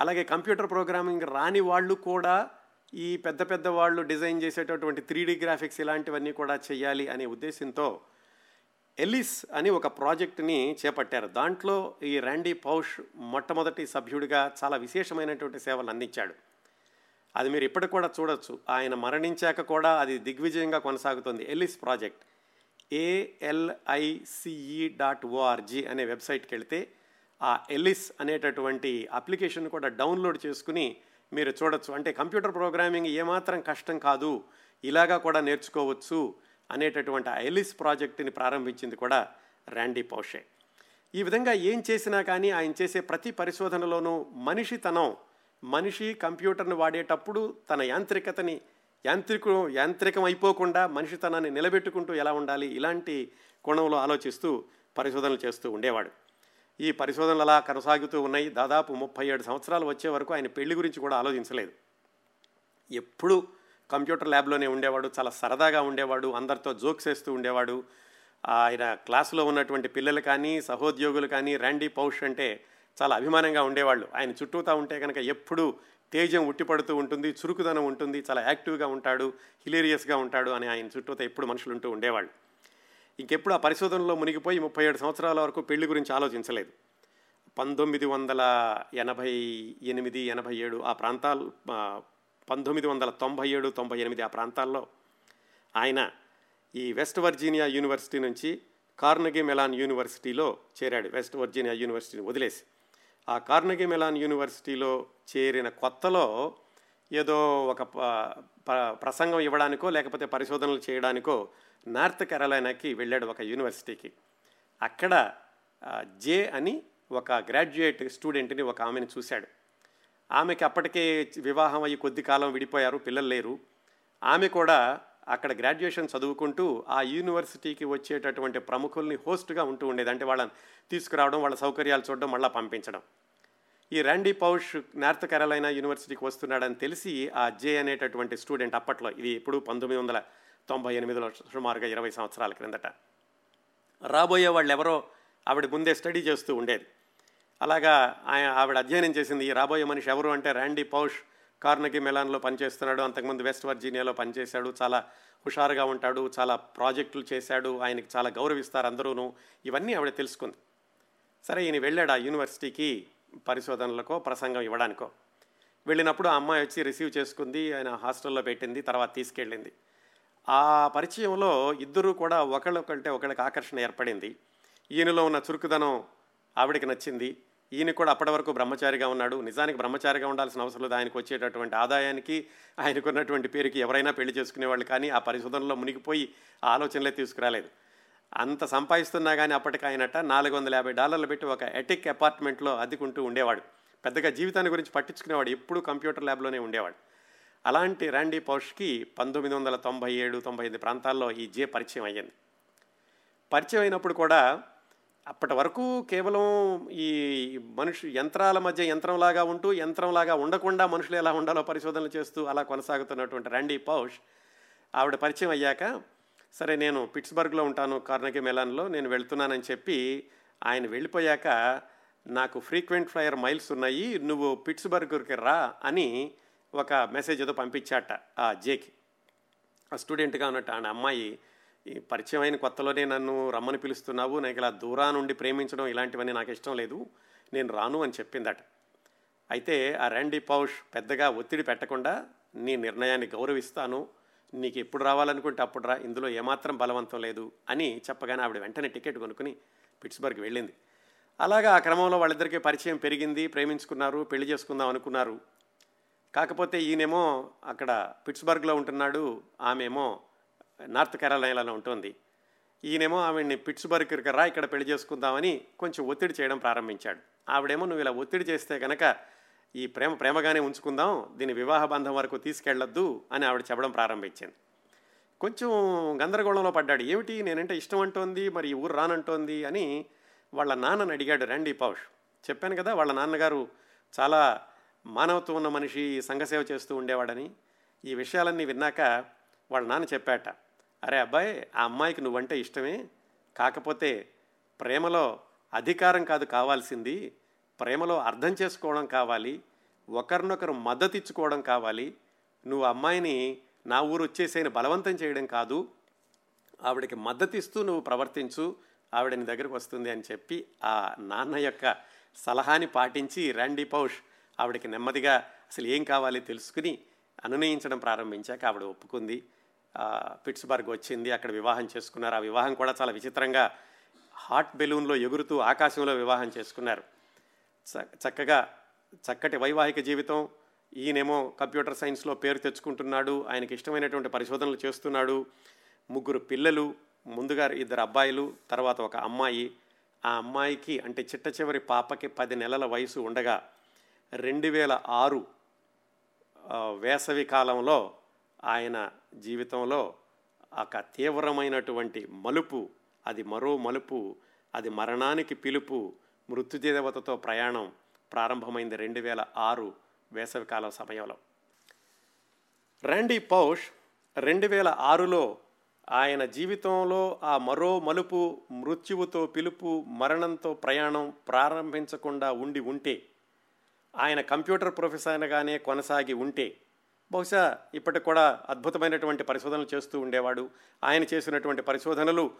అలాగే కంప్యూటర్ ప్రోగ్రామింగ్ రాని వాళ్ళు కూడా ఈ పెద్ద పెద్ద వాళ్ళు డిజైన్ చేసేటటువంటి త్రీ గ్రాఫిక్స్ ఇలాంటివన్నీ కూడా చేయాలి అనే ఉద్దేశంతో ఎలిస్ అని ఒక ప్రాజెక్ట్ని చేపట్టారు. దాంట్లో ఈ ర్యాండీ పౌష్ మొట్టమొదటి సభ్యుడిగా చాలా విశేషమైనటువంటి సేవలు అందించాడు. అది మీరు ఇప్పటికి కూడా చూడొచ్చు. ఆయన మరణించాక కూడా అది దిగ్విజయంగా కొనసాగుతుంది. Alice project. ALICE dot ORG అనే వెబ్సైట్కి వెళ్తే ఆ ఎలిస్ అనేటటువంటి అప్లికేషన్ కూడా డౌన్లోడ్ చేసుకుని మీరు చూడొచ్చు. అంటే కంప్యూటర్ ప్రోగ్రామింగ్ ఏమాత్రం కష్టం కాదు ఇలాగా కూడా నేర్చుకోవచ్చు అనేటటువంటి ఆ ఎలిస్ ప్రాజెక్టుని ప్రారంభించింది కూడా ర్యాండీ పౌషే. ఈ విధంగా ఏం చేసినా కానీ ఆయన చేసే ప్రతి పరిశోధనలోనూ మనిషితనం మనిషి కంప్యూటర్ని వాడేటప్పుడు తన యాంత్రికతని యాంత్రిక యాంత్రికం అయిపోకుండా మనిషితనాన్ని నిలబెట్టుకుంటూ ఎలా ఉండాలి? ఇలాంటి కోణంలో ఆలోచిస్తూ పరిశోధనలు చేస్తూ ఉండేవాడు. ఈ పరిశోధనలు అలా కొనసాగుతూ ఉన్నాయి. దాదాపు ముప్పై ఏడు సంవత్సరాలు వచ్చే వరకు ఆయన పెళ్ళి గురించి కూడా ఆలోచించలేదు. ఎప్పుడు కంప్యూటర్ ల్యాబ్లోనే ఉండేవాడు. చాలా సరదాగా ఉండేవాడు. అందరితో జోక్స్ వేస్తూ ఉండేవాడు. ఆయన క్లాసులో ఉన్నటువంటి పిల్లలు కానీ సహోద్యోగులు కానీ ర్యాండీ పౌష్ అంటే చాలా అభిమానంగా ఉండేవాళ్ళు. ఆయన చుట్టూతా ఉంటే కనుక ఎప్పుడూ తేజం ఉట్టిపడుతూ ఉంటుంది చురుకుదనం ఉంటుంది చాలా యాక్టివ్గా ఉంటాడు హిలేరియస్గా ఉంటాడు అని ఆయన చుట్టూతో ఎప్పుడు మనుషులు ఉంటూ ఉండేవాళ్ళు. ఇంకెప్పుడు ఆ పరిశోధనలో మునిగిపోయి ముప్పై ఏడు సంవత్సరాల వరకు పెళ్ళి గురించి ఆలోచించలేదు. పంతొమ్మిది వందల ఎనభై ఎనిమిది ఎనభై ఏడు ఆ ప్రాంతాలు పంతొమ్మిది వందల తొంభై ఏడు తొంభై ఎనిమిది ఆ ప్రాంతాల్లో ఆయన ఈ వెస్ట్ వర్జీనియా యూనివర్సిటీ నుంచి కార్నగీ మెలాన్ యూనివర్సిటీలో చేరాడు. వెస్ట్ వర్జీనియా యూనివర్సిటీని వదిలేసి. ఆ కార్నగీ మెలాన్ యూనివర్సిటీలో చేరిన కొత్తలో ఏదో ఒక ప్రసంగం ఇవ్వడానికో లేకపోతే పరిశోధనలు చేయడానికో నార్త్ కెరలైనాకి వెళ్ళాడు ఒక యూనివర్సిటీకి. అక్కడ జే అని ఒక గ్రాడ్యుయేట్ స్టూడెంట్ని ఒక ఆమెను చూశాడు. ఆమెకి అప్పటికే వివాహం అయ్యి కొద్ది కాలం విడిపోయారు పిల్లలు లేరు. ఆమె కూడా అక్కడ గ్రాడ్యుయేషన్ చదువుకుంటూ ఆ యూనివర్సిటీకి వచ్చేటటువంటి ప్రముఖుల్ని హోస్ట్గా ఉంటూ ఉండేది. అంటే వాళ్ళని తీసుకురావడం వాళ్ళ సౌకర్యాలు చూడడం మళ్ళీ పంపించడం. ఈ ర్యాండీ పౌష్ నార్త్ కెరలైనా యూనివర్సిటీకి వస్తున్నాడని తెలిసి ఆ జే అనేటటువంటి స్టూడెంట్ అప్పట్లో ఇది ఇప్పుడు పంతొమ్మిది వందల తొంభై ఎనిమిదిలో సుమారుగా ఇరవై సంవత్సరాల క్రిందట రాబోయే వాళ్ళు ఎవరో ఆవిడ ముందే స్టడీ చేస్తూ ఉండేది. అలాగా ఆయన ఆవిడ అధ్యయనం చేసింది ఈ రాబోయే మనిషి ఎవరు? అంటే ర్యాండీ పౌష్ కార్నగి మెలాన్లో పనిచేస్తున్నాడు. అంతకుముందు వెస్ట్ వర్జీనియాలో పనిచేశాడు. చాలా హుషారుగా ఉంటాడు. చాలా ప్రాజెక్టులు చేశాడు. ఆయనకి చాలా గౌరవిస్తారు అందరూను. ఇవన్నీ ఆవిడ తెలుసుకుంది. సరే ఈయన వెళ్ళాడు ఆ యూనివర్సిటీకి పరిశోధనలకో ప్రసంగం ఇవ్వడానికో. వెళ్ళినప్పుడు ఆ అమ్మాయి వచ్చి రిసీవ్ చేసుకుంది. ఆయన హాస్టల్లో పెట్టింది. తర్వాత తీసుకెళ్ళింది. ఆ పరిచయంలో ఇద్దరూ కూడా ఒకళ్ళొకంటే ఒకళ్ళకి ఆకర్షణ ఏర్పడింది. ఈయనలో ఉన్న చురుకుదనం ఆవిడకి నచ్చింది. ఈయన కూడా అప్పటి వరకు బ్రహ్మచారిగా ఉన్నాడు. నిజానికి బ్రహ్మచారిగా ఉండాల్సిన అవసరం లేదు. ఆయనకు వచ్చేటటువంటి ఆదాయానికి ఆయనకున్నటువంటి పేరుకి ఎవరైనా పెళ్ళి చేసుకునేవాళ్ళు. కానీ ఆ పరిశోధనలో మునిగిపోయి ఆ ఆలోచనలే తీసుకురాలేదు. అంత సంపాదిస్తున్నా కానీ అప్పటికి ఆయనట నాలుగు వందల యాభై డాలర్లు పెట్టి ఒక ఎటిక్ అపార్ట్మెంట్లో అద్దెకుంటూ ఉండేవాడు. పెద్దగా జీవితాన్ని గురించి పట్టించుకునేవాడు. ఎప్పుడూ కంప్యూటర్ ల్యాబ్లోనే ఉండేవాడు. అలాంటి ర్యాండీ పౌష్కి పంతొమ్మిది వందల తొంభై ఏడు తొంభై ఎనిమిది ప్రాంతాల్లో ఈ జే పరిచయం అయ్యింది. పరిచయం అయినప్పుడు కూడా అప్పటి వరకు కేవలం ఈ మనుషు యంత్రాల మధ్య యంత్రంలాగా ఉంటూ యంత్రంలాగా ఉండకుండా మనుషులు ఎలా ఉండాలో పరిశోధనలు చేస్తూ అలా కొనసాగుతున్నటువంటి రండి పౌష్. ఆవిడ పరిచయం అయ్యాక సరే నేను పిట్స్బర్గ్లో ఉంటాను కార్నగీ మెలాన్లో నేను వెళ్తున్నానని చెప్పి ఆయన వెళ్ళిపోయాక నాకు ఫ్రీక్వెంట్ ఫ్లయర్ మైల్స్ ఉన్నాయి నువ్వు పిట్స్బర్గ్కి రా అని ఒక మెసేజ్ ఏదో పంపించాట ఆ జేకి. ఆ స్టూడెంట్గా ఉన్నట్టు ఆ అమ్మాయి ఈ పరిచయం అయిన కొత్తలోనే నన్ను రమ్మని పిలుస్తున్నావు నాకు ఇలా దూరా నుండి ప్రేమించడం ఇలాంటివన్నీ నాకు ఇష్టం లేదు నేను రాను అని చెప్పిందట. అయితే ఆ ర్యాండీ పౌష్ పెద్దగా ఒత్తిడి పెట్టకుండా నీ నిర్ణయాన్ని గౌరవిస్తాను నీకు ఎప్పుడు రావాలనుకుంటే అప్పుడు రా ఇందులో ఏమాత్రం బలవంతం లేదు అని చెప్పగానే ఆవిడ వెంటనే టికెట్ కొనుక్కుని పిట్స్బర్గ్ వెళ్ళింది. అలాగా ఆ క్రమంలో వాళ్ళిద్దరికీ పరిచయం పెరిగింది ప్రేమించుకున్నారు పెళ్ళి చేసుకుందాం అనుకున్నారు. కాకపోతే ఈయనేమో అక్కడ పిట్స్బర్గ్లో ఉంటున్నాడు ఆమెమో నార్త్ కెరలైనాలో ఉంటుంది. ఈయనేమో ఆవిడ్ని పిట్స్బర్గ్ రా ఇక్కడ పెళ్ళి చేసుకుందామని కొంచెం ఒత్తిడి చేయడం ప్రారంభించాడు. ఆవిడేమో నువ్వు ఇలా ఒత్తిడి చేస్తే కనుక ఈ ప్రేమ ప్రేమగానే ఉంచుకుందాం దీని వివాహ బంధం వరకు తీసుకెళ్ళొద్దు అని ఆవిడ చెప్పడం ప్రారంభించింది. కొంచెం గందరగోళంలో పడ్డాడు. ఏమిటి? నేనంటే ఇష్టం అంటోంది మరి ఈ ఊరు రానంటోంది అని వాళ్ళ నాన్నని అడిగాడు రండి పౌష్. చెప్పాను కదా వాళ్ళ నాన్నగారు చాలా మానవత్వం ఉన్న మనిషి సంఘసేవ చేస్తూ ఉండేవాడని. ఈ విషయాలన్నీ విన్నాక వాళ్ళ నాన్న చెప్పాట అరే అబ్బాయి ఆ అమ్మాయికి నువ్వంటే ఇష్టమే. కాకపోతే ప్రేమలో అధికారం కాదు కావాల్సింది. ప్రేమలో అర్థం చేసుకోవడం కావాలి. ఒకరినొకరు మద్దతు ఇచ్చుకోవడం కావాలి. నువ్వు అమ్మాయిని నా ఊరు వచ్చేసేని బలవంతం చేయడం కాదు. ఆవిడకి మద్దతు ఇస్తూ నువ్వు ప్రవర్తించు. ఆవిడ నీ దగ్గరకు వస్తుంది అని చెప్పి ఆ నాన్న యొక్క సలహాని పాటించి ర్యాండీ పౌష్ ఆవిడకి నెమ్మదిగా అసలు ఏం కావాలి తెలుసుకుని అనునయించడం ప్రారంభించాక ఆవిడ ఒప్పుకుంది. పిట్స్బర్గ్ వచ్చింది అక్కడ వివాహం చేసుకున్నారు. ఆ వివాహం కూడా చాలా విచిత్రంగా హాట్ బెలూన్లో ఎగురుతూ ఆకాశంలో వివాహం చేసుకున్నారు. చక్కగా చక్కటి వైవాహిక జీవితం. ఈయనేమో కంప్యూటర్ సైన్స్లో పేరు తెచ్చుకుంటున్నాడు ఆయనకి ఇష్టమైనటువంటి పరిశోధనలు చేస్తున్నాడు. ముగ్గురు పిల్లలు ముందుగా ఇద్దరు అబ్బాయిలు తర్వాత ఒక అమ్మాయి. ఆ అమ్మాయికి అంటే చిట్ట చివరి పాపకి పది నెలల వయసు ఉండగా రెండు వేల ఆరు వేసవి కాలంలో ఆయన జీవితంలో ఒక తీవ్రమైనటువంటి మలుపు అది మరో మలుపు అది మరణానికి పిలుపు మృత్యుదేవతతో ప్రయాణం ప్రారంభమైంది రెండు వేల ఆరు వేసవికాలం సమయంలో. ర్యాండీ పౌష్ రెండు వేల ఆరులో ఆయన జీవితంలో ఆ మరో మలుపు మృత్యువుతో పిలుపు మరణంతో ప్రయాణం ప్రారంభించకుండా ఉండి ఉంటే ఆయన కంప్యూటర్ ప్రొఫెసర్గానే కొనసాగి ఉంటే బహుశా ఇప్పటికి కూడా అద్భుతమైనటువంటి పరిశోధనలు చేస్తూ ఉండేవాడు. ఆయన చేసినటువంటి పరిశోధనలు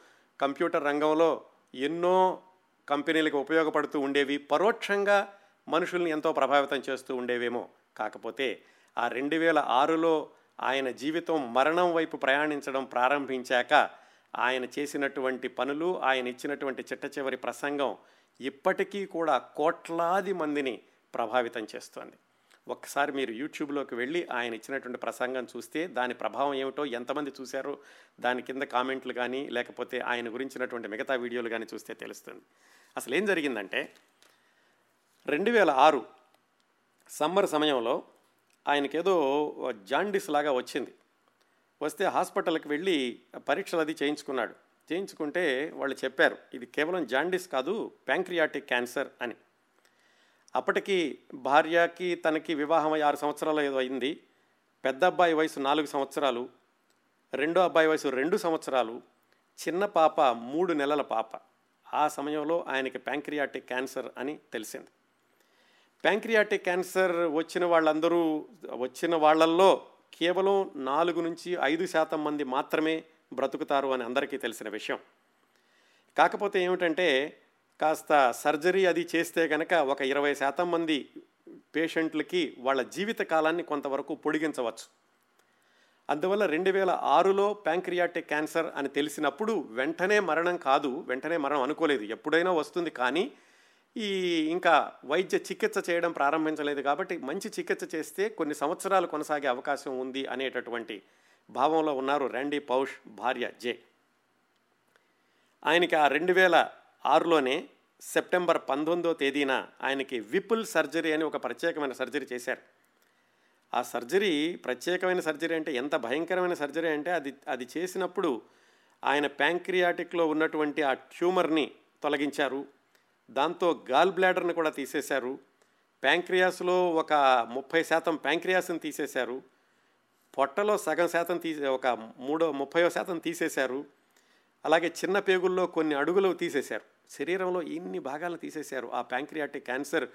కంప్యూటర్ రంగంలో ఎన్నో కంపెనీలకు ఉపయోగపడుతూ ఉండేవి. పరోక్షంగా మనుషుల్ని ఎంతో ప్రభావితం చేస్తూ ఉండేవేమో. కాకపోతే ఆ రెండు వేల ఆరులో ఆయన జీవితం మరణం వైపు ప్రయాణించడం ప్రారంభించాక ఆయన చేసినటువంటి పనులు ఆయన ఇచ్చినటువంటి చిట్ట చివరి ప్రసంగం ఇప్పటికీ కూడా కోట్లాది మందిని ప్రభావితం చేస్తోంది. ఒక్కసారి మీరు యూట్యూబ్లోకి వెళ్ళి ఆయన ఇచ్చినటువంటి ప్రసంగం చూస్తే దాని ప్రభావం ఏమిటో ఎంతమంది చూశారో దాని కింద కామెంట్లు కానీ లేకపోతే ఆయన గురించినటువంటి మిగతా వీడియోలు కానీ చూస్తే తెలుస్తుంది. అసలు ఏం జరిగిందంటే రెండు వేల ఆరు సమ్మర్ సమయంలో ఆయనకేదో జాండిస్ లాగా వచ్చింది. వస్తే హాస్పిటల్కి వెళ్ళి పరీక్షలు అది చేయించుకున్నాడు. చేయించుకుంటే వాళ్ళు చెప్పారు ఇది కేవలం జాండిస్ కాదు ప్యాంక్రియాటిక్ క్యాన్సర్ అని. అప్పటికి భార్యకి తనకి వివాహం ఆరు సంవత్సరాలు ఏదో అయింది. పెద్ద అబ్బాయి వయసు నాలుగు సంవత్సరాలు రెండో అబ్బాయి వయసు రెండు సంవత్సరాలు చిన్న పాప మూడు నెలల పాప. ఆ సమయంలో ఆయనకి ప్యాంక్రియాటిక్ క్యాన్సర్ అని తెలిసింది. ప్యాంక్రియాటిక్ క్యాన్సర్ వచ్చిన వాళ్ళందరూ వచ్చిన వాళ్ళల్లో కేవలం నాలుగు నుంచి ఐదు శాతం మంది మాత్రమే బ్రతుకుతారు అని అందరికీ తెలిసిన విషయం. కాకపోతే ఏమిటంటే కాస్త సర్జరీ అది చేస్తే కనుక ఒక ఇరవై శాతం మంది పేషెంట్లకి వాళ్ళ జీవిత కాలాన్ని కొంతవరకు పొడిగించవచ్చు. అందువల్ల రెండు వేల ఆరులో ప్యాంక్రియాటిక్ క్యాన్సర్ అని తెలిసినప్పుడు వెంటనే మరణం కాదు వెంటనే మరణం అనుకోలేదు. ఎప్పుడైనా వస్తుంది కానీ ఈ ఇంకా వైద్య చికిత్స చేయడం ప్రారంభించలేదు కాబట్టి మంచి చికిత్స చేస్తే కొన్ని సంవత్సరాలు కొనసాగే అవకాశం ఉంది అనేటటువంటి భావంలో ఉన్నారు ర్యాండీ పౌష్ భార్య జే. ఆయనకి ఆ రెండు వేల ఆరులోనే సెప్టెంబర్ పంతొమ్మిదో తేదీన ఆయనకి విపుల్ సర్జరీ అని ఒక ప్రత్యేకమైన సర్జరీ చేశారు. ఆ సర్జరీ ప్రత్యేకమైన సర్జరీ అంటే ఎంత భయంకరమైన సర్జరీ అంటే అది అది చేసినప్పుడు ఆయన ప్యాంక్రియాటిక్లో ఉన్నటువంటి ఆ ట్యూమర్ని తొలగించారు. దాంతో గాల్ బ్లాడర్ని కూడా తీసేశారు. ప్యాంక్రియాస్లో ఒక ముప్పై శాతం ప్యాంక్రియాస్ని తీసేశారు. పొట్టలో సగం శాతం తీసే ఒక మూడో ముప్పయో శాతం తీసేశారు. అలాగే చిన్న పేగుల్లో కొన్ని అడుగులు తీసేశారు. శరీరంలో ఇన్ని భాగాలు తీసేశారు ఆ ప్యాంక్రియాటిక్ క్యాన్సర్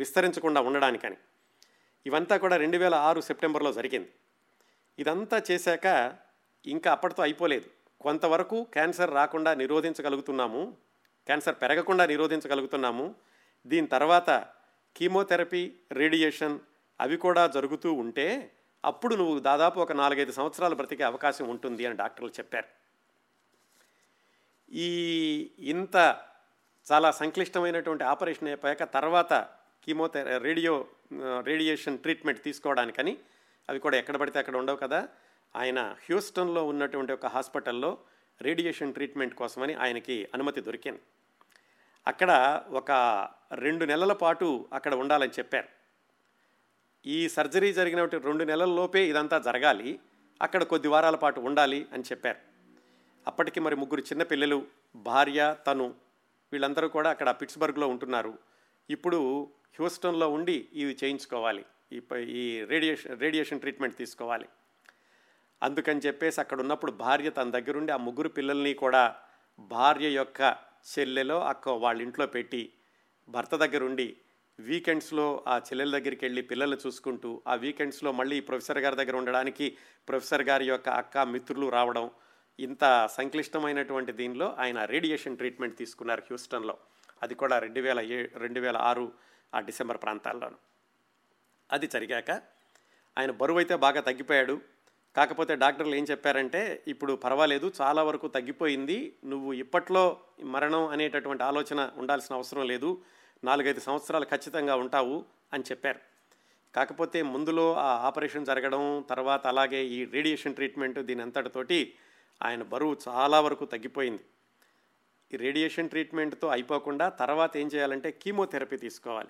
విస్తరించకుండా ఉండడానికని. ఇవంతా కూడా రెండు వేల ఆరు సెప్టెంబర్లో జరిగింది. ఇదంతా చేశాక ఇంకా అప్పటితో అయిపోలేదు. కొంతవరకు క్యాన్సర్ రాకుండా నిరోధించగలుగుతున్నాము క్యాన్సర్ పెరగకుండా నిరోధించగలుగుతున్నాము. దీని తర్వాత కీమోథెరపీ రేడియేషన్ అవి కూడా జరుగుతూ ఉంటే అప్పుడు నువ్వు దాదాపు ఒక నాలుగైదు సంవత్సరాలు బ్రతికే అవకాశం ఉంటుంది అని డాక్టర్లు చెప్పారు. ఈ ఇంత చాలా సంక్లిష్టమైనటువంటి ఆపరేషన్ అయిపోయాక తర్వాత కీమోథెర రేడియో రేడియేషన్ ట్రీట్మెంట్ తీసుకోవడానికని అవి కూడా ఎక్కడ పడితే అక్కడ ఉండవు కదా. ఆయన హ్యూస్టన్లో ఉన్నటువంటి ఒక హాస్పిటల్లో రేడియేషన్ ట్రీట్మెంట్ కోసమని ఆయనకి అనుమతి దొరికింది. అక్కడ ఒక రెండు నెలల పాటు అక్కడ ఉండాలని చెప్పారు. ఈ సర్జరీ జరిగిన రెండు నెలల లోపే ఇదంతా జరగాలి. అక్కడ కొద్ది వారాల పాటు ఉండాలి అని చెప్పారు. అప్పటికి మరి ముగ్గురు చిన్నపిల్లలు భార్య తను వీళ్ళందరూ కూడా అక్కడ పిట్స్బర్గ్లో ఉంటున్నారు. ఇప్పుడు హ్యూస్టన్లో ఉండి ఇవి చేయించుకోవాలి. ఈ ఈ రేడియేషన్ రేడియేషన్ ట్రీట్మెంట్ తీసుకోవాలి. అందుకని చెప్పేసి అక్కడ ఉన్నప్పుడు భార్య తన దగ్గరుండి ఆ ముగ్గురు పిల్లల్ని కూడా భార్య యొక్క చెల్లెలో అక్క వాళ్ళ ఇంట్లో పెట్టి భర్త దగ్గరుండి వీకెండ్స్లో ఆ చెల్లెల దగ్గరికి వెళ్ళి పిల్లల్ని చూసుకుంటూ ఆ వీకెండ్స్లో మళ్ళీ ప్రొఫెసర్ గారి దగ్గర ఉండడానికి ప్రొఫెసర్ గారి యొక్క అక్క మిత్రులు రావడం ఇంత సంక్లిష్టమైనటువంటి దీనిలో ఆయన రేడియేషన్ ట్రీట్మెంట్ తీసుకున్నారు హ్యూస్టన్లో. అది కూడా రెండు వేల ఏ రెండు వేల ఆరు ఆ డిసెంబర్ ప్రాంతాల్లోనూ. అది జరిగాక ఆయన బరువు అయితే బాగా తగ్గిపోయాడు. కాకపోతే డాక్టర్లు ఏం చెప్పారంటే ఇప్పుడు పర్వాలేదు చాలా వరకు తగ్గిపోయింది. నువ్వు ఇప్పట్లో మరణం అనేటటువంటి ఆలోచన ఉండాల్సిన అవసరం లేదు. నాలుగైదు సంవత్సరాలు ఖచ్చితంగా ఉంటావు అని చెప్పారు. కాకపోతే ముందులో ఆ ఆపరేషన్ జరగడం తర్వాత అలాగే ఈ రేడియేషన్ ట్రీట్మెంట్ దీని అంతటితోటి ఆయన బరువు చాలా వరకు తగ్గిపోయింది. ఈ రేడియేషన్ ట్రీట్మెంట్తో అయిపోకుండా తర్వాత ఏం చేయాలంటే కీమోథెరపీ తీసుకోవాలి.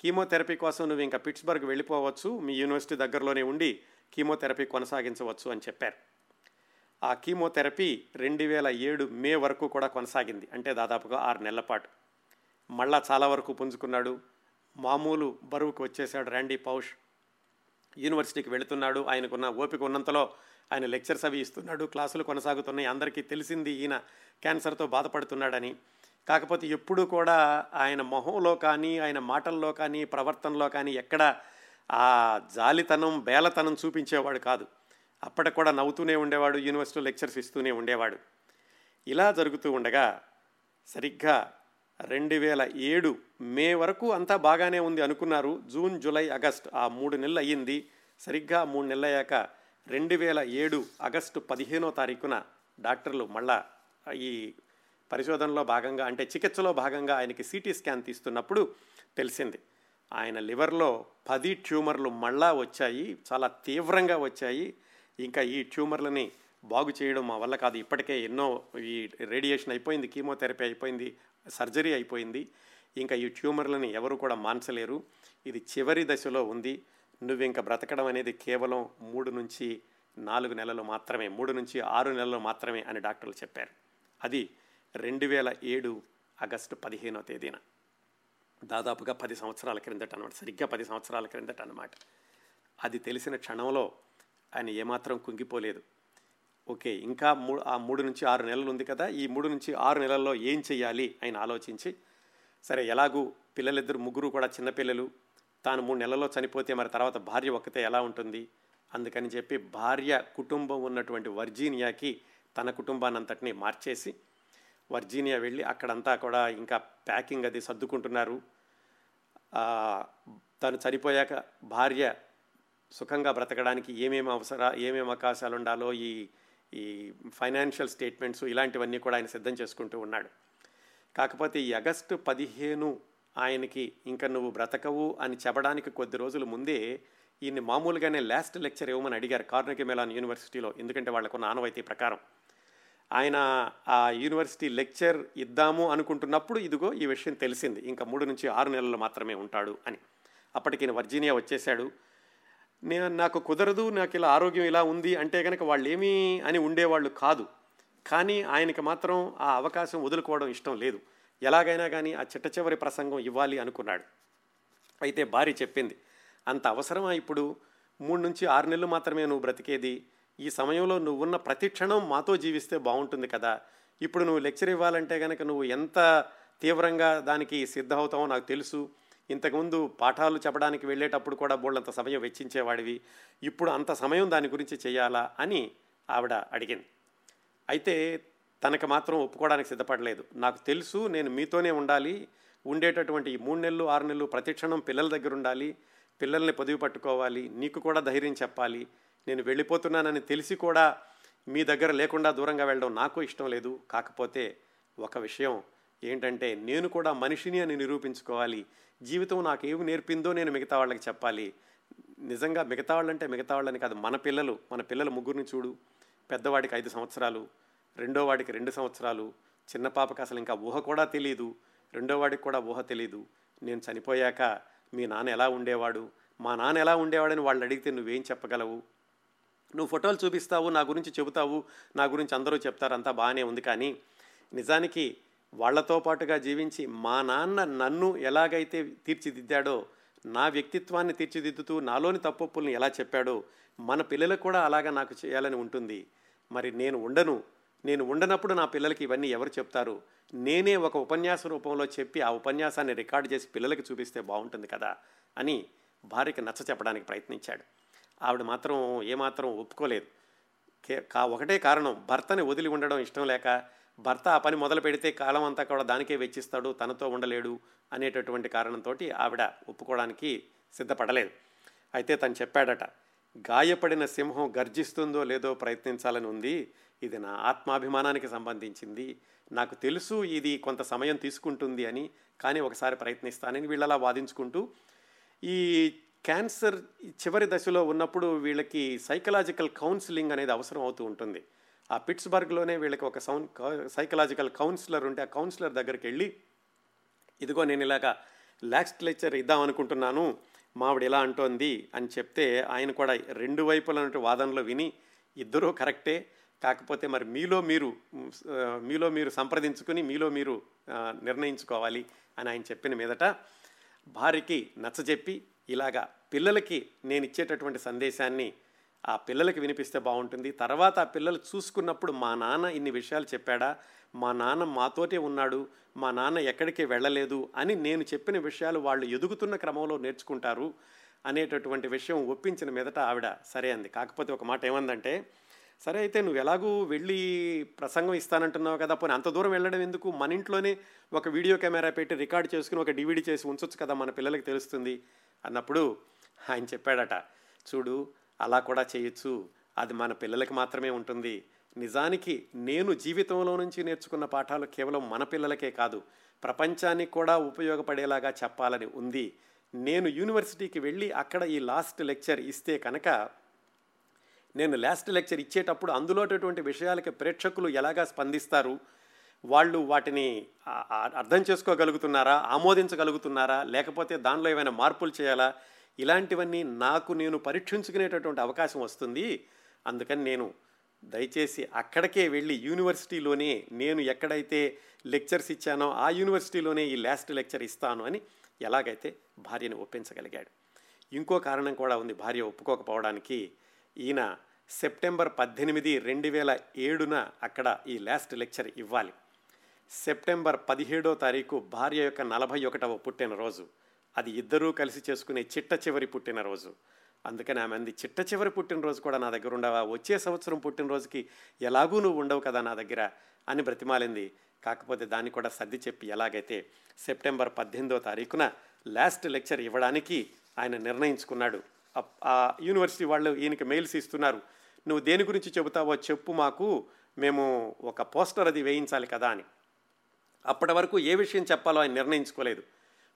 కీమోథెరపీ కోసం నువ్వు ఇంకా పిట్స్బర్గ్ వెళ్ళిపోవచ్చు మీ యూనివర్సిటీ దగ్గరలోనే ఉండి కీమోథెరపీ కొనసాగించవచ్చు అని చెప్పారు. ఆ కీమోథెరపీ రెండు వేల ఏడు మే వరకు కూడా కొనసాగింది అంటే దాదాపుగా ఆరు నెలల పాటు. మళ్ళా చాలా వరకు పుంజుకున్నాడు. మామూలు బరువుకు వచ్చేసాడు ర్యాండీ పౌష్. యూనివర్సిటీకి వెళుతున్నాడు ఆయనకున్న ఓపిక ఉన్నంతలో ఆయన లెక్చర్స్ అవి ఇస్తున్నాడు క్లాసులు కొనసాగుతున్నాయి అందరికీ తెలిసింది ఈయన క్యాన్సర్తో బాధపడుతున్నాడని. కాకపోతే ఎప్పుడూ కూడా ఆయన మొహంలో కానీ ఆయన మాటల్లో కానీ ప్రవర్తనలో కానీ ఎక్కడ ఆ జాలితనం బేలతనం చూపించేవాడు కాదు. అప్పటికి కూడా నవ్వుతూనే ఉండేవాడు యూనివర్సిటీ లెక్చర్స్ ఇస్తూనే ఉండేవాడు. ఇలా జరుగుతూ ఉండగా సరిగ్గా రెండు వేల ఏడు మే వరకు అంతా బాగానే ఉంది అనుకున్నారు. జూన్ జూలై ఆగస్ట్ ఆ మూడు నెలలు అయ్యింది. సరిగ్గా మూడు నెలలు అయ్యాక రెండు వేల ఏడు ఆగస్టు పదిహేనో తారీఖున డాక్టర్లు మళ్ళా ఈ పరిశోధనలో భాగంగా అంటే చికిత్సలో భాగంగా ఆయనకి సిటీ స్కాన్ తీస్తున్నప్పుడు తెలిసింది. ఆయన లివర్లో పది ట్యూమర్లు మళ్ళా వచ్చాయి చాలా తీవ్రంగా వచ్చాయి. ఇంకా ఈ ట్యూమర్లని బాగు చేయడం మా వల్ల కాదు. ఇప్పటికే ఎన్నో ఈ రేడియేషన్ అయిపోయింది కీమోథెరపీ అయిపోయింది సర్జరీ అయిపోయింది. ఇంకా ఈ ట్యూమర్లని ఎవరు కూడా మాన్చలేరు. ఇది చివరి దశలో ఉంది. నువ్వు ఇంకా బ్రతకడం అనేది కేవలం మూడు నుంచి నాలుగు నెలలు మాత్రమే మూడు నుంచి ఆరు నెలలు మాత్రమే అని డాక్టర్లు చెప్పారు. అది రెండు వేల ఏడు ఆగస్టు పదిహేనో తేదీన. దాదాపుగా పది సంవత్సరాల క్రిందట అనమాట సరిగ్గా పది సంవత్సరాల క్రిందట అనమాట అది తెలిసిన క్షణంలో ఆయన ఏమాత్రం కుంగిపోలేదు. ఓకే ఇంకా మూ ఆ మూడు నుంచి ఆరు నెలలు ఉంది కదా ఈ మూడు నుంచి ఆరు నెలల్లో ఏం చేయాలి ఆయన ఆలోచించి సరే ఎలాగూ పిల్లలిద్దరు ముగ్గురు కూడా చిన్నపిల్లలు తాను మూడు నెలల్లో చనిపోతే మరి తర్వాత భార్య ఒక్కతే ఎలా ఉంటుంది? అందుకని చెప్పి భార్య కుటుంబం ఉన్నటువంటి వర్జీనియాకి తన కుటుంబాన్ని అంతటినీ మార్చేసి వర్జీనియా వెళ్ళి అక్కడంతా కూడా ఇంకా ప్యాకింగ్ అది సర్దుకుంటున్నారు. తను చనిపోయాక భార్య సుఖంగా బ్రతకడానికి ఏమేమి అవసర ఏమేమి అవకాశాలు ఉండాలో ఈ ఈ ఫైనాన్షియల్ స్టేట్మెంట్స్ ఇలాంటివన్నీ కూడా ఆయన సిద్ధం చేసుకుంటూ ఉన్నాడు. కాకపోతే ఈ ఆగస్టు పదిహేను ఆయనకి ఇంకా నువ్వు బ్రతకవు అని చెప్పడానికి కొద్ది రోజుల ముందే ఈయన మామూలుగానే లాస్ట్ లెక్చర్ ఇవ్వమని అడిగారు కార్నకి మెలాన్ యూనివర్సిటీలో ఎందుకంటే వాళ్ళకున్న ఆనవాయితీ ప్రకారం. ఆయన ఆ యూనివర్సిటీ లెక్చర్ ఇద్దాము అనుకుంటున్నప్పుడు ఇదిగో ఈ విషయం తెలిసింది ఇంకా మూడు నుంచి ఆరు నెలలు మాత్రమే ఉంటాడు అని. అప్పటికి నేను వర్జీనియా వచ్చేశాడు. నేను నాకు కుదరదు నాకు ఇలా ఆరోగ్యం ఇలా ఉంది అంటే కనుక వాళ్ళు ఏమీ అని ఉండేవాళ్ళు కాదు. కానీ ఆయనకి మాత్రం ఆ అవకాశం వదులుకోవడం ఇష్టం లేదు. ఎలాగైనా కానీ ఆ చిట్ట చివరి ప్రసంగం ఇవ్వాలి అనుకున్నాడు. అయితే భార్య చెప్పింది అంత అవసరమా ఇప్పుడు? మూడు నుంచి ఆరు నెలలు మాత్రమే నువ్వు బ్రతికేది. ఈ సమయంలో నువ్వున్న ప్రతి క్షణం మాతో జీవిస్తే బాగుంటుంది కదా. ఇప్పుడు నువ్వు లెక్చర్ ఇవ్వాలంటే కనుక నువ్వు ఎంత తీవ్రంగా దానికి సిద్ధమవుతావో నాకు తెలుసు. ఇంతకుముందు పాఠాలు చెప్పడానికి వెళ్ళేటప్పుడు కూడా బోళ్ళంత సమయం వెచ్చించేవాడివి. ఇప్పుడు అంత సమయం దాని గురించి చేయాలా అని ఆవిడ అడిగింది. అయితే తనకు మాత్రం ఒప్పుకోవడానికి సిద్ధపడలేదు. నాకు తెలుసు నేను మీతోనే ఉండాలి. ఉండేటటువంటి మూడు నెలలు ఆరు నెలలు ప్రతిక్షణం పిల్లల దగ్గర ఉండాలి. పిల్లల్ని పొదివి పట్టుకోవాలి. నీకు కూడా ధైర్యం చెప్పాలి. నేను వెళ్ళిపోతున్నానని తెలిసి కూడా మీ దగ్గర లేకుండా దూరంగా వెళ్ళడం నాకు ఇష్టం లేదు. కాకపోతే ఒక విషయం ఏంటంటే నేను కూడా మనిషిని అని నిరూపించుకోవాలి. జీవితం నాకు ఏమి నేర్పిందో నేను మిగతా వాళ్ళకి చెప్పాలి. నిజంగా మిగతా వాళ్ళంటే మిగతా వాళ్ళని కాదు మన పిల్లలు మన పిల్లల ముగ్గురిని చూడు. పెద్దవాడికి ఐదు సంవత్సరాలు రెండో వాడికి రెండు సంవత్సరాలు. చిన్న పాపకి అసలు ఇంకా ఊహ కూడా తెలియదు రెండో వాడికి కూడా ఊహ తెలియదు నేను చనిపోయాక మీ నాన్న ఎలా ఉండేవాడు? మా నాన్న ఎలా ఉండేవాడని వాళ్ళు అడిగితే నువ్వేం చెప్పగలవు? నువ్వు ఫోటోలు చూపిస్తావు నా గురించి చెబుతావు నా గురించి అందరూ చెప్తారు అంతా బాగానే ఉంది. కానీ నిజానికి వాళ్ళతో పాటుగా జీవించి మా నాన్న నన్ను ఎలాగైతే తీర్చిదిద్దాడో నా వ్యక్తిత్వాన్ని తీర్చిదిద్దుతూ నాలోని తప్పొప్పుల్ని ఎలా చెప్పాడో మన పిల్లలకు కూడా అలాగా నాకు చేయాలని ఉంటుంది. మరి నేను ఉండను. నేను ఉండనప్పుడు నా పిల్లలకి ఇవన్నీ ఎవరు చెప్తారు? నేనే ఒక ఉపన్యాస రూపంలో చెప్పి ఆ ఉపన్యాసాన్ని రికార్డ్ చేసి పిల్లలకి చూపిస్తే బాగుంటుంది కదా అని భార్యకి నచ్చ చెప్పడానికి ప్రయత్నించాడు. ఆవిడ మాత్రం ఏమాత్రం ఒప్పుకోలేదు. కే కా ఒకటే కారణం. భర్తని వదిలి ఉండడం ఇష్టం లేక భర్త ఆ పని మొదలు పెడితే కాలం అంతా కూడా దానికే వెచ్చిస్తాడు తనతో ఉండలేడు అనేటటువంటి కారణంతో ఆవిడ ఒప్పుకోవడానికి సిద్ధపడలేదు. అయితే తను చెప్పాడట గాయపడిన సింహం గర్జిస్తుందో లేదో ప్రయత్నించాలని ఉంది. ఇది నా ఆత్మాభిమానానికి సంబంధించింది. నాకు తెలుసు ఇది కొంత సమయం తీసుకుంటుంది అని కానీ ఒకసారి ప్రయత్నిస్తానని వీళ్ళలా వాదించుకుంటూ ఈ క్యాన్సర్ చివరి దశలో ఉన్నప్పుడు వీళ్ళకి సైకలాజికల్ కౌన్సిలింగ్ అనేది అవసరం అవుతూ ఉంటుంది. ఆ పిట్స్బర్గ్లోనే వీళ్ళకి ఒక సౌన్ సైకలాజికల్ కౌన్సిలర్ ఉంటే ఆ కౌన్సిలర్ దగ్గరికి వెళ్ళి ఇదిగో నేను ఇలాగా లాస్ట్ లెక్చర్ ఇద్దాం అనుకుంటున్నాను మావిడ ఇలా అంటోంది అని చెప్తే ఆయన కూడా రెండు వైపుల వాదనలు విని ఇద్దరూ కరెక్టే కాకపోతే మరి మీలో మీరు మీలో మీరు సంప్రదించుకుని మీలో మీరు నిర్ణయించుకోవాలి అని ఆయన చెప్పిన మీదట భార్యకి నచ్చజెప్పి ఇలాగా పిల్లలకి నేను ఇచ్చేటటువంటి సందేశాన్ని ఆ పిల్లలకి వినిపిస్తే బాగుంటుంది. తర్వాత ఆ పిల్లలు చూసుకున్నప్పుడు మా నాన్న ఇన్ని విషయాలు చెప్పాడా? మా నాన్న మాతోటే ఉన్నాడు. మా నాన్న ఎక్కడికి వెళ్ళలేదు అని నేను చెప్పిన విషయాలు వాళ్ళు ఎదుగుతున్న క్రమంలో నేర్చుకుంటారు అనేటటువంటి విషయం ఒప్పించిన మీదట ఆవిడ సరే అంది. కాకపోతే ఒక మాట ఏమందంటే సరే అయితే నువ్వు ఎలాగూ వెళ్ళి ప్రసంగం ఇస్తానంటున్నావు కదా పోనీ అంత దూరం వెళ్ళడం ఎందుకు? మన ఇంట్లోనే ఒక వీడియో కెమెరా పెట్టి రికార్డ్ చేసుకుని ఒక డివిడి చేసి ఉంచవచ్చు కదా మన పిల్లలకి తెలుస్తుంది అన్నప్పుడు ఆయన చెప్పాడట చూడు అలా కూడా చేయొచ్చు. అది మన పిల్లలకి మాత్రమే ఉంటుంది. నిజానికి నేను జీవితంలో నుంచి నేర్చుకున్న పాఠాలు కేవలం మన పిల్లలకే కాదు ప్రపంచానికి కూడా ఉపయోగపడేలాగా చెప్పాలని ఉంది. నేను యూనివర్సిటీకి వెళ్ళి అక్కడ ఈ లాస్ట్ లెక్చర్ ఇస్తే కనుక నేను లాస్ట్ లెక్చర్ ఇచ్చేటప్పుడు అందులోటటువంటి విషయాలకి ప్రేక్షకులు ఎలాగా స్పందిస్తారు? వాళ్ళు వాటిని అర్థం చేసుకోగలుగుతున్నారా? ఆమోదించగలుగుతున్నారా? లేకపోతే దానిలో ఏమైనా మార్పులు చేయాలా? ఇలాంటివన్నీ నాకు నేను పరీక్షించుకునేటటువంటి అవకాశం వస్తుంది. అందుకని నేను దయచేసి అక్కడికే వెళ్ళి యూనివర్సిటీలోనే నేను ఎక్కడైతే లెక్చర్స్ ఇచ్చానో ఆ యూనివర్సిటీలోనే ఈ లాస్ట్ లెక్చర్ ఇస్తాను అని ఎలాగైతే భార్యను ఒప్పించగలిగాడు. ఇంకో కారణం కూడా ఉంది భార్య ఒప్పుకోకపోవడానికి. ఈయన సెప్టెంబర్ పద్దెనిమిది రెండు వేల ఏడున అక్కడ ఈ లాస్ట్ లెక్చర్ ఇవ్వాలి. సెప్టెంబర్ పదిహేడో తారీఖు భార్య యొక్క నలభై ఒకటవ పుట్టినరోజు. అది ఇద్దరూ కలిసి చేసుకునే చిట్ట చివరి పుట్టినరోజు. అందుకని ఆమె అంది చిట్ట చివరి పుట్టినరోజు కూడా నా దగ్గర ఉండవా? వచ్చే సంవత్సరం పుట్టినరోజుకి ఎలాగూ నువ్వు ఉండవు కదా నా దగ్గర? అని బ్రతిమాలింది. కాకపోతే దాన్ని కూడా సర్ది చెప్పి ఎలాగైతే సెప్టెంబర్ పద్దెనిమిదో తారీఖున లాస్ట్ లెక్చర్ ఇవ్వడానికి ఆయన నిర్ణయించుకున్నాడు. ఆ యూనివర్సిటీ వాళ్ళు ఈయనకి మెయిల్స్ ఇస్తున్నారు. నువ్వు దేని గురించి చెబుతావో చెప్పు మాకు మేము ఒక పోస్టర్ అది వేయించాలి కదా అని. అప్పటి వరకు ఏ విషయం చెప్పాలో ఆయన నిర్ణయించుకోలేదు.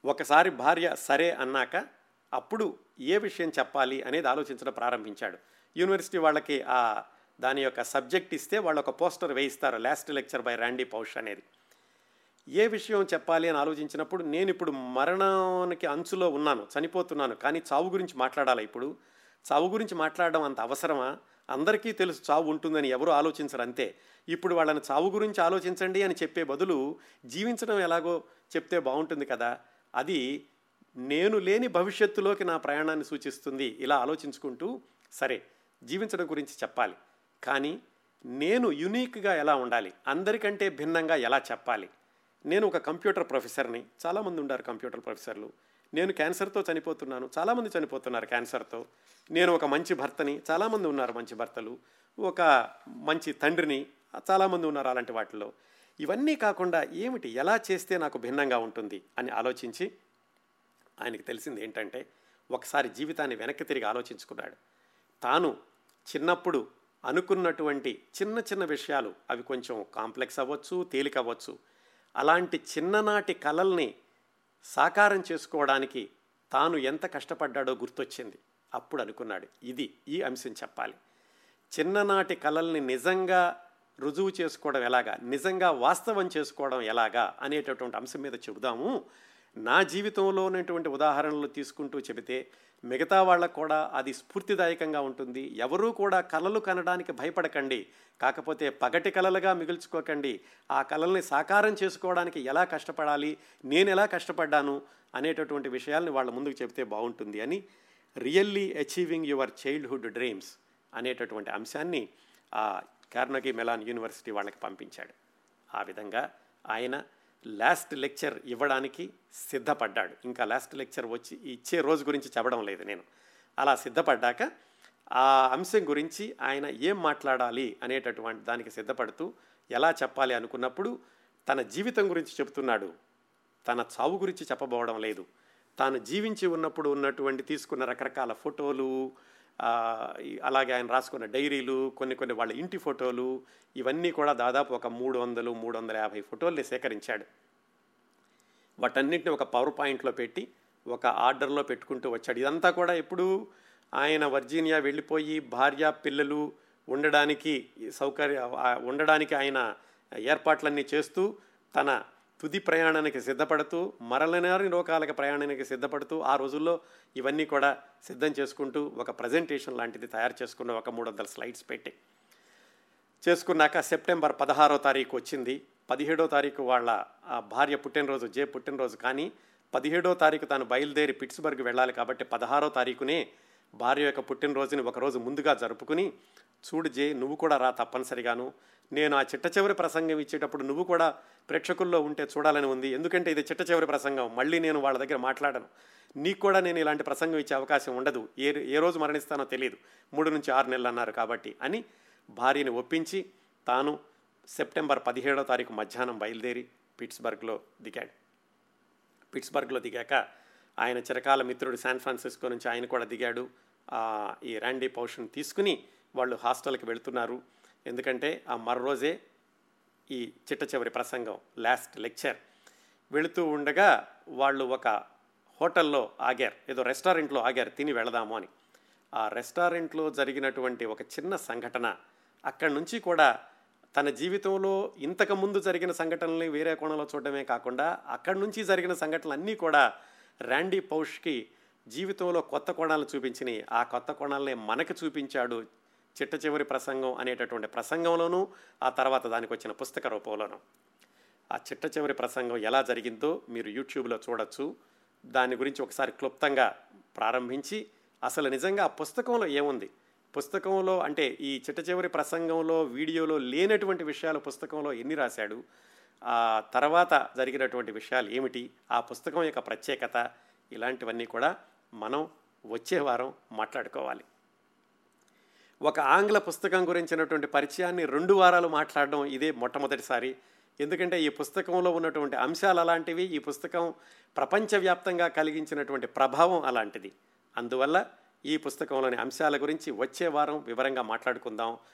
ఒకసారి భార్య సరే అన్నాక అప్పుడు ఏ విషయం చెప్పాలి అనేది ఆలోచించడం ప్రారంభించాడు. యూనివర్సిటీ వాళ్ళకి ఆ దాని యొక్క సబ్జెక్ట్ ఇస్తే వాళ్ళు ఒక పోస్టర్ వేయిస్తారు last lecture by Randy Pausch అనేది. ఏ విషయం చెప్పాలి అని ఆలోచించినప్పుడు నేను ఇప్పుడు మరణానికి అంచులో ఉన్నాను చనిపోతున్నాను. కానీ చావు గురించి మాట్లాడాలి ఇప్పుడు? చావు గురించి మాట్లాడడం అంత అవసరమా? అందరికీ తెలుసు చావు ఉంటుందని ఎవరు ఆలోచించరు అంతే. ఇప్పుడు వాళ్ళని చావు గురించి ఆలోచించండి అని చెప్పే బదులు జీవించడం ఎలాగో చెప్తే బాగుంటుంది కదా? అది నేను లేని భవిష్యత్తులోకి నా ప్రయాణాన్ని సూచిస్తుంది ఇలా ఆలోచించుకుంటూ సరే జీవించడం గురించి చెప్పాలి. కానీ నేను యునీక్గా ఎలా ఉండాలి? అందరికంటే భిన్నంగా ఎలా చెప్పాలి? నేను ఒక కంప్యూటర్ ప్రొఫెసర్ని. చాలామంది ఉన్నారు కంప్యూటర్ ప్రొఫెసర్లు. నేను క్యాన్సర్తో చనిపోతున్నాను. చాలామంది చనిపోతున్నారు క్యాన్సర్తో. నేను ఒక మంచి భర్తని. చాలామంది ఉన్నారు మంచి భర్తలు. ఒక మంచి తండ్రిని. చాలామంది ఉన్నారు అలాంటి వాటిలో ఇవన్నీ కాకుండా ఏమిటి? ఎలా చేస్తే నాకు భిన్నంగా ఉంటుంది? అని ఆలోచించి ఆయనకి తెలిసింది ఏంటంటే ఒకసారి జీవితాన్ని వెనక్కి తిరిగి ఆలోచించుకున్నాడు. తాను చిన్నప్పుడు అనుకున్నటువంటి చిన్న చిన్న విషయాలు అవి కొంచెం కాంప్లెక్స్ అవ్వచ్చు తేలిక అవ్వచ్చు. అలాంటి చిన్ననాటి కలల్ని సాకారం చేసుకోవడానికి తాను ఎంత కష్టపడ్డాడో గుర్తొచ్చింది. అప్పుడు అనుకున్నాడు ఇది ఈ అంశం చెప్పాలి. చిన్ననాటి కలల్ని నిజంగా రుజువు చేసుకోవడం ఎలాగా? నిజంగా వాస్తవం చేసుకోవడం ఎలాగా? అనేటటువంటి అంశం మీద చెబుదాము. నా జీవితంలో ఉన్నటువంటి ఉదాహరణలు తీసుకుంటూ చెబితే మిగతా వాళ్ళకు కూడా అది స్ఫూర్తిదాయకంగా ఉంటుంది. ఎవరూ కూడా కలలు కనడానికి భయపడకండి. కాకపోతే పగటి కలలుగా మిగుల్చుకోకండి. ఆ కలల్ని సాకారం చేసుకోవడానికి ఎలా కష్టపడాలి? నేను ఎలా కష్టపడ్డాను? అనేటటువంటి విషయాల్ని వాళ్ళ ముందుకు చెబితే బాగుంటుంది అని really achieving your childhood dreams అనేటటువంటి అంశాన్ని ఆ కార్నగీ మెలాన్ యూనివర్సిటీ వాళ్ళకి పంపించాడు. ఆ విధంగా ఆయన లాస్ట్ లెక్చర్ ఇవ్వడానికి సిద్ధపడ్డాడు. ఇంకా లాస్ట్ లెక్చర్ వచ్చి ఇచ్చే రోజు గురించి చెప్పడం లేదు నేను. అలా సిద్ధపడ్డాక ఆ అంశం గురించి ఆయన ఏం మాట్లాడాలి అనేటటువంటి దానికి సిద్ధపడుతూ ఎలా చెప్పాలి అనుకున్నప్పుడు తన జీవితం గురించి చెబుతున్నాడు. తన చావు గురించి చెప్పబోవడం లేదు. తాను జీవించి ఉన్నప్పుడు ఉన్నటువంటి తీసుకున్న రకరకాల ఫోటోలు అలాగే ఆయన రాసుకున్న డైరీలు కొన్ని కొన్ని వాళ్ళ ఇంటి ఫోటోలు ఇవన్నీ కూడా దాదాపు ఒక మూడు వందలు మూడు వందల యాభై ఫోటోల్ని సేకరించాడు. వాటన్నింటిని ఒక పవర్ పాయింట్లో పెట్టి ఒక ఆర్డర్లో పెట్టుకుంటూ వచ్చాడు. ఇదంతా కూడా ఎప్పుడు ఆయన వర్జీనియా వెళ్ళిపోయి భార్య పిల్లలు ఉండడానికి సౌకర్య ఉండడానికి ఆయన ఏర్పాట్లన్నీ చేస్తూ తన తుది ప్రయాణానికి సిద్ధపడుతూ మరలనారి లోకాలకు ప్రయాణానికి సిద్ధపడుతూ ఆ రోజుల్లో ఇవన్నీ కూడా సిద్ధం చేసుకుంటూ ఒక ప్రజెంటేషన్ లాంటిది తయారు చేసుకున్న ఒక మూడు వందల స్లైడ్స్ పెట్టి. చేసుకున్నాక సెప్టెంబర్ పదహారో తారీఖు వచ్చింది. పదిహేడో తారీఖు వాళ్ళ భార్య పుట్టినరోజు జే పుట్టినరోజు కానీ పదిహేడో తారీఖు తాను బయలుదేరి పిట్స్బర్గ్ వెళ్ళాలి కాబట్టి పదహారో తారీఖునే భార్య యొక్క పుట్టినరోజుని ఒకరోజు ముందుగా జరుపుకుని చూడు జే నువ్వు కూడా రా తప్పనిసరిగాను. నేను ఆ చిట్ట చివరి ప్రసంగం ఇచ్చేటప్పుడు నువ్వు కూడా ప్రేక్షకుల్లో ఉంటే చూడాలని ఉంది. ఎందుకంటే ఇది చిట్ట చివరి ప్రసంగం. మళ్ళీ నేను వాళ్ళ దగ్గర మాట్లాడను. నీకు కూడా నేను ఇలాంటి ప్రసంగం ఇచ్చే అవకాశం ఉండదు. ఏ ఏ రోజు మరణిస్తానో తెలియదు. మూడు నుంచి ఆరు నెలలు అన్నారు కాబట్టి అని భార్యని ఒప్పించి తాను సెప్టెంబర్ పదిహేడో తారీఖు మధ్యాహ్నం బయలుదేరి పిట్స్బర్గ్లో దిగాడు. పిట్స్బర్గ్లో దిగాక ఆయన చిరకాల మిత్రుడు శాన్ ఫ్రాన్సిస్కో నుంచి ఆయన కూడా దిగాడు. ఈ ర్యాండీ పౌషన్ తీసుకుని వాళ్ళు హాస్టల్కి వెళుతున్నారు. ఎందుకంటే ఆ మరో రోజే ఈ చిట్ట చివరి ప్రసంగం లాస్ట్ లెక్చర్ వెళుతూ ఉండగా వాళ్ళు ఒక హోటల్లో ఆగారు. ఏదో రెస్టారెంట్లో ఆగారు తిని వెళదాము అని. ఆ రెస్టారెంట్లో జరిగినటువంటి ఒక చిన్న సంఘటన అక్కడి నుంచి కూడా తన జీవితంలో ఇంతకు ముందు జరిగిన సంఘటనల్ని వేరే కోణంలో చూడడమే కాకుండా అక్కడి నుంచి జరిగిన సంఘటనలు అన్నీ కూడా ర్యాండీ పౌష్కి జీవితంలో కొత్త కోణాలు చూపించినాయి. ఆ కొత్త కోణాలనే మనకు చూపించాడు చిట్ట చివరి ప్రసంగం అనేటటువంటి ప్రసంగంలోనూ ఆ తర్వాత దానికి వచ్చిన పుస్తక రూపంలోనూ. ఆ చిట్ట చివరి ప్రసంగం ఎలా జరిగిందో మీరు యూట్యూబ్లో చూడొచ్చు. దాని గురించి ఒకసారి క్లుప్తంగా ప్రారంభించి అసలు నిజంగా ఆ పుస్తకంలో ఏముంది? పుస్తకంలో అంటే ఈ చిట్ట చివరి ప్రసంగంలో వీడియోలో లేనటువంటి విషయాలు పుస్తకంలో ఎన్ని రాశాడు? ఆ తర్వాత జరిగినటువంటి విషయాలు ఏమిటి? ఆ పుస్తకం యొక్క ప్రత్యేకత ఇలాంటివన్నీ కూడా మనం వచ్చే వారం మాట్లాడుకోవాలి. ఒక ఆంగ్ల పుస్తకం గురించినటువంటి పరిచయాన్ని రెండు వారాలు మాట్లాడడం ఇదే మొట్టమొదటిసారి. ఎందుకంటే ఈ పుస్తకంలో ఉన్నటువంటి అంశాలు అలాంటివి ఈ పుస్తకం ప్రపంచవ్యాప్తంగా కలిగించినటువంటి ప్రభావం అలాంటిది. అందువల్ల ఈ పుస్తకంలోని అంశాల గురించి వచ్చే వారం వివరంగా మాట్లాడుకుందాం.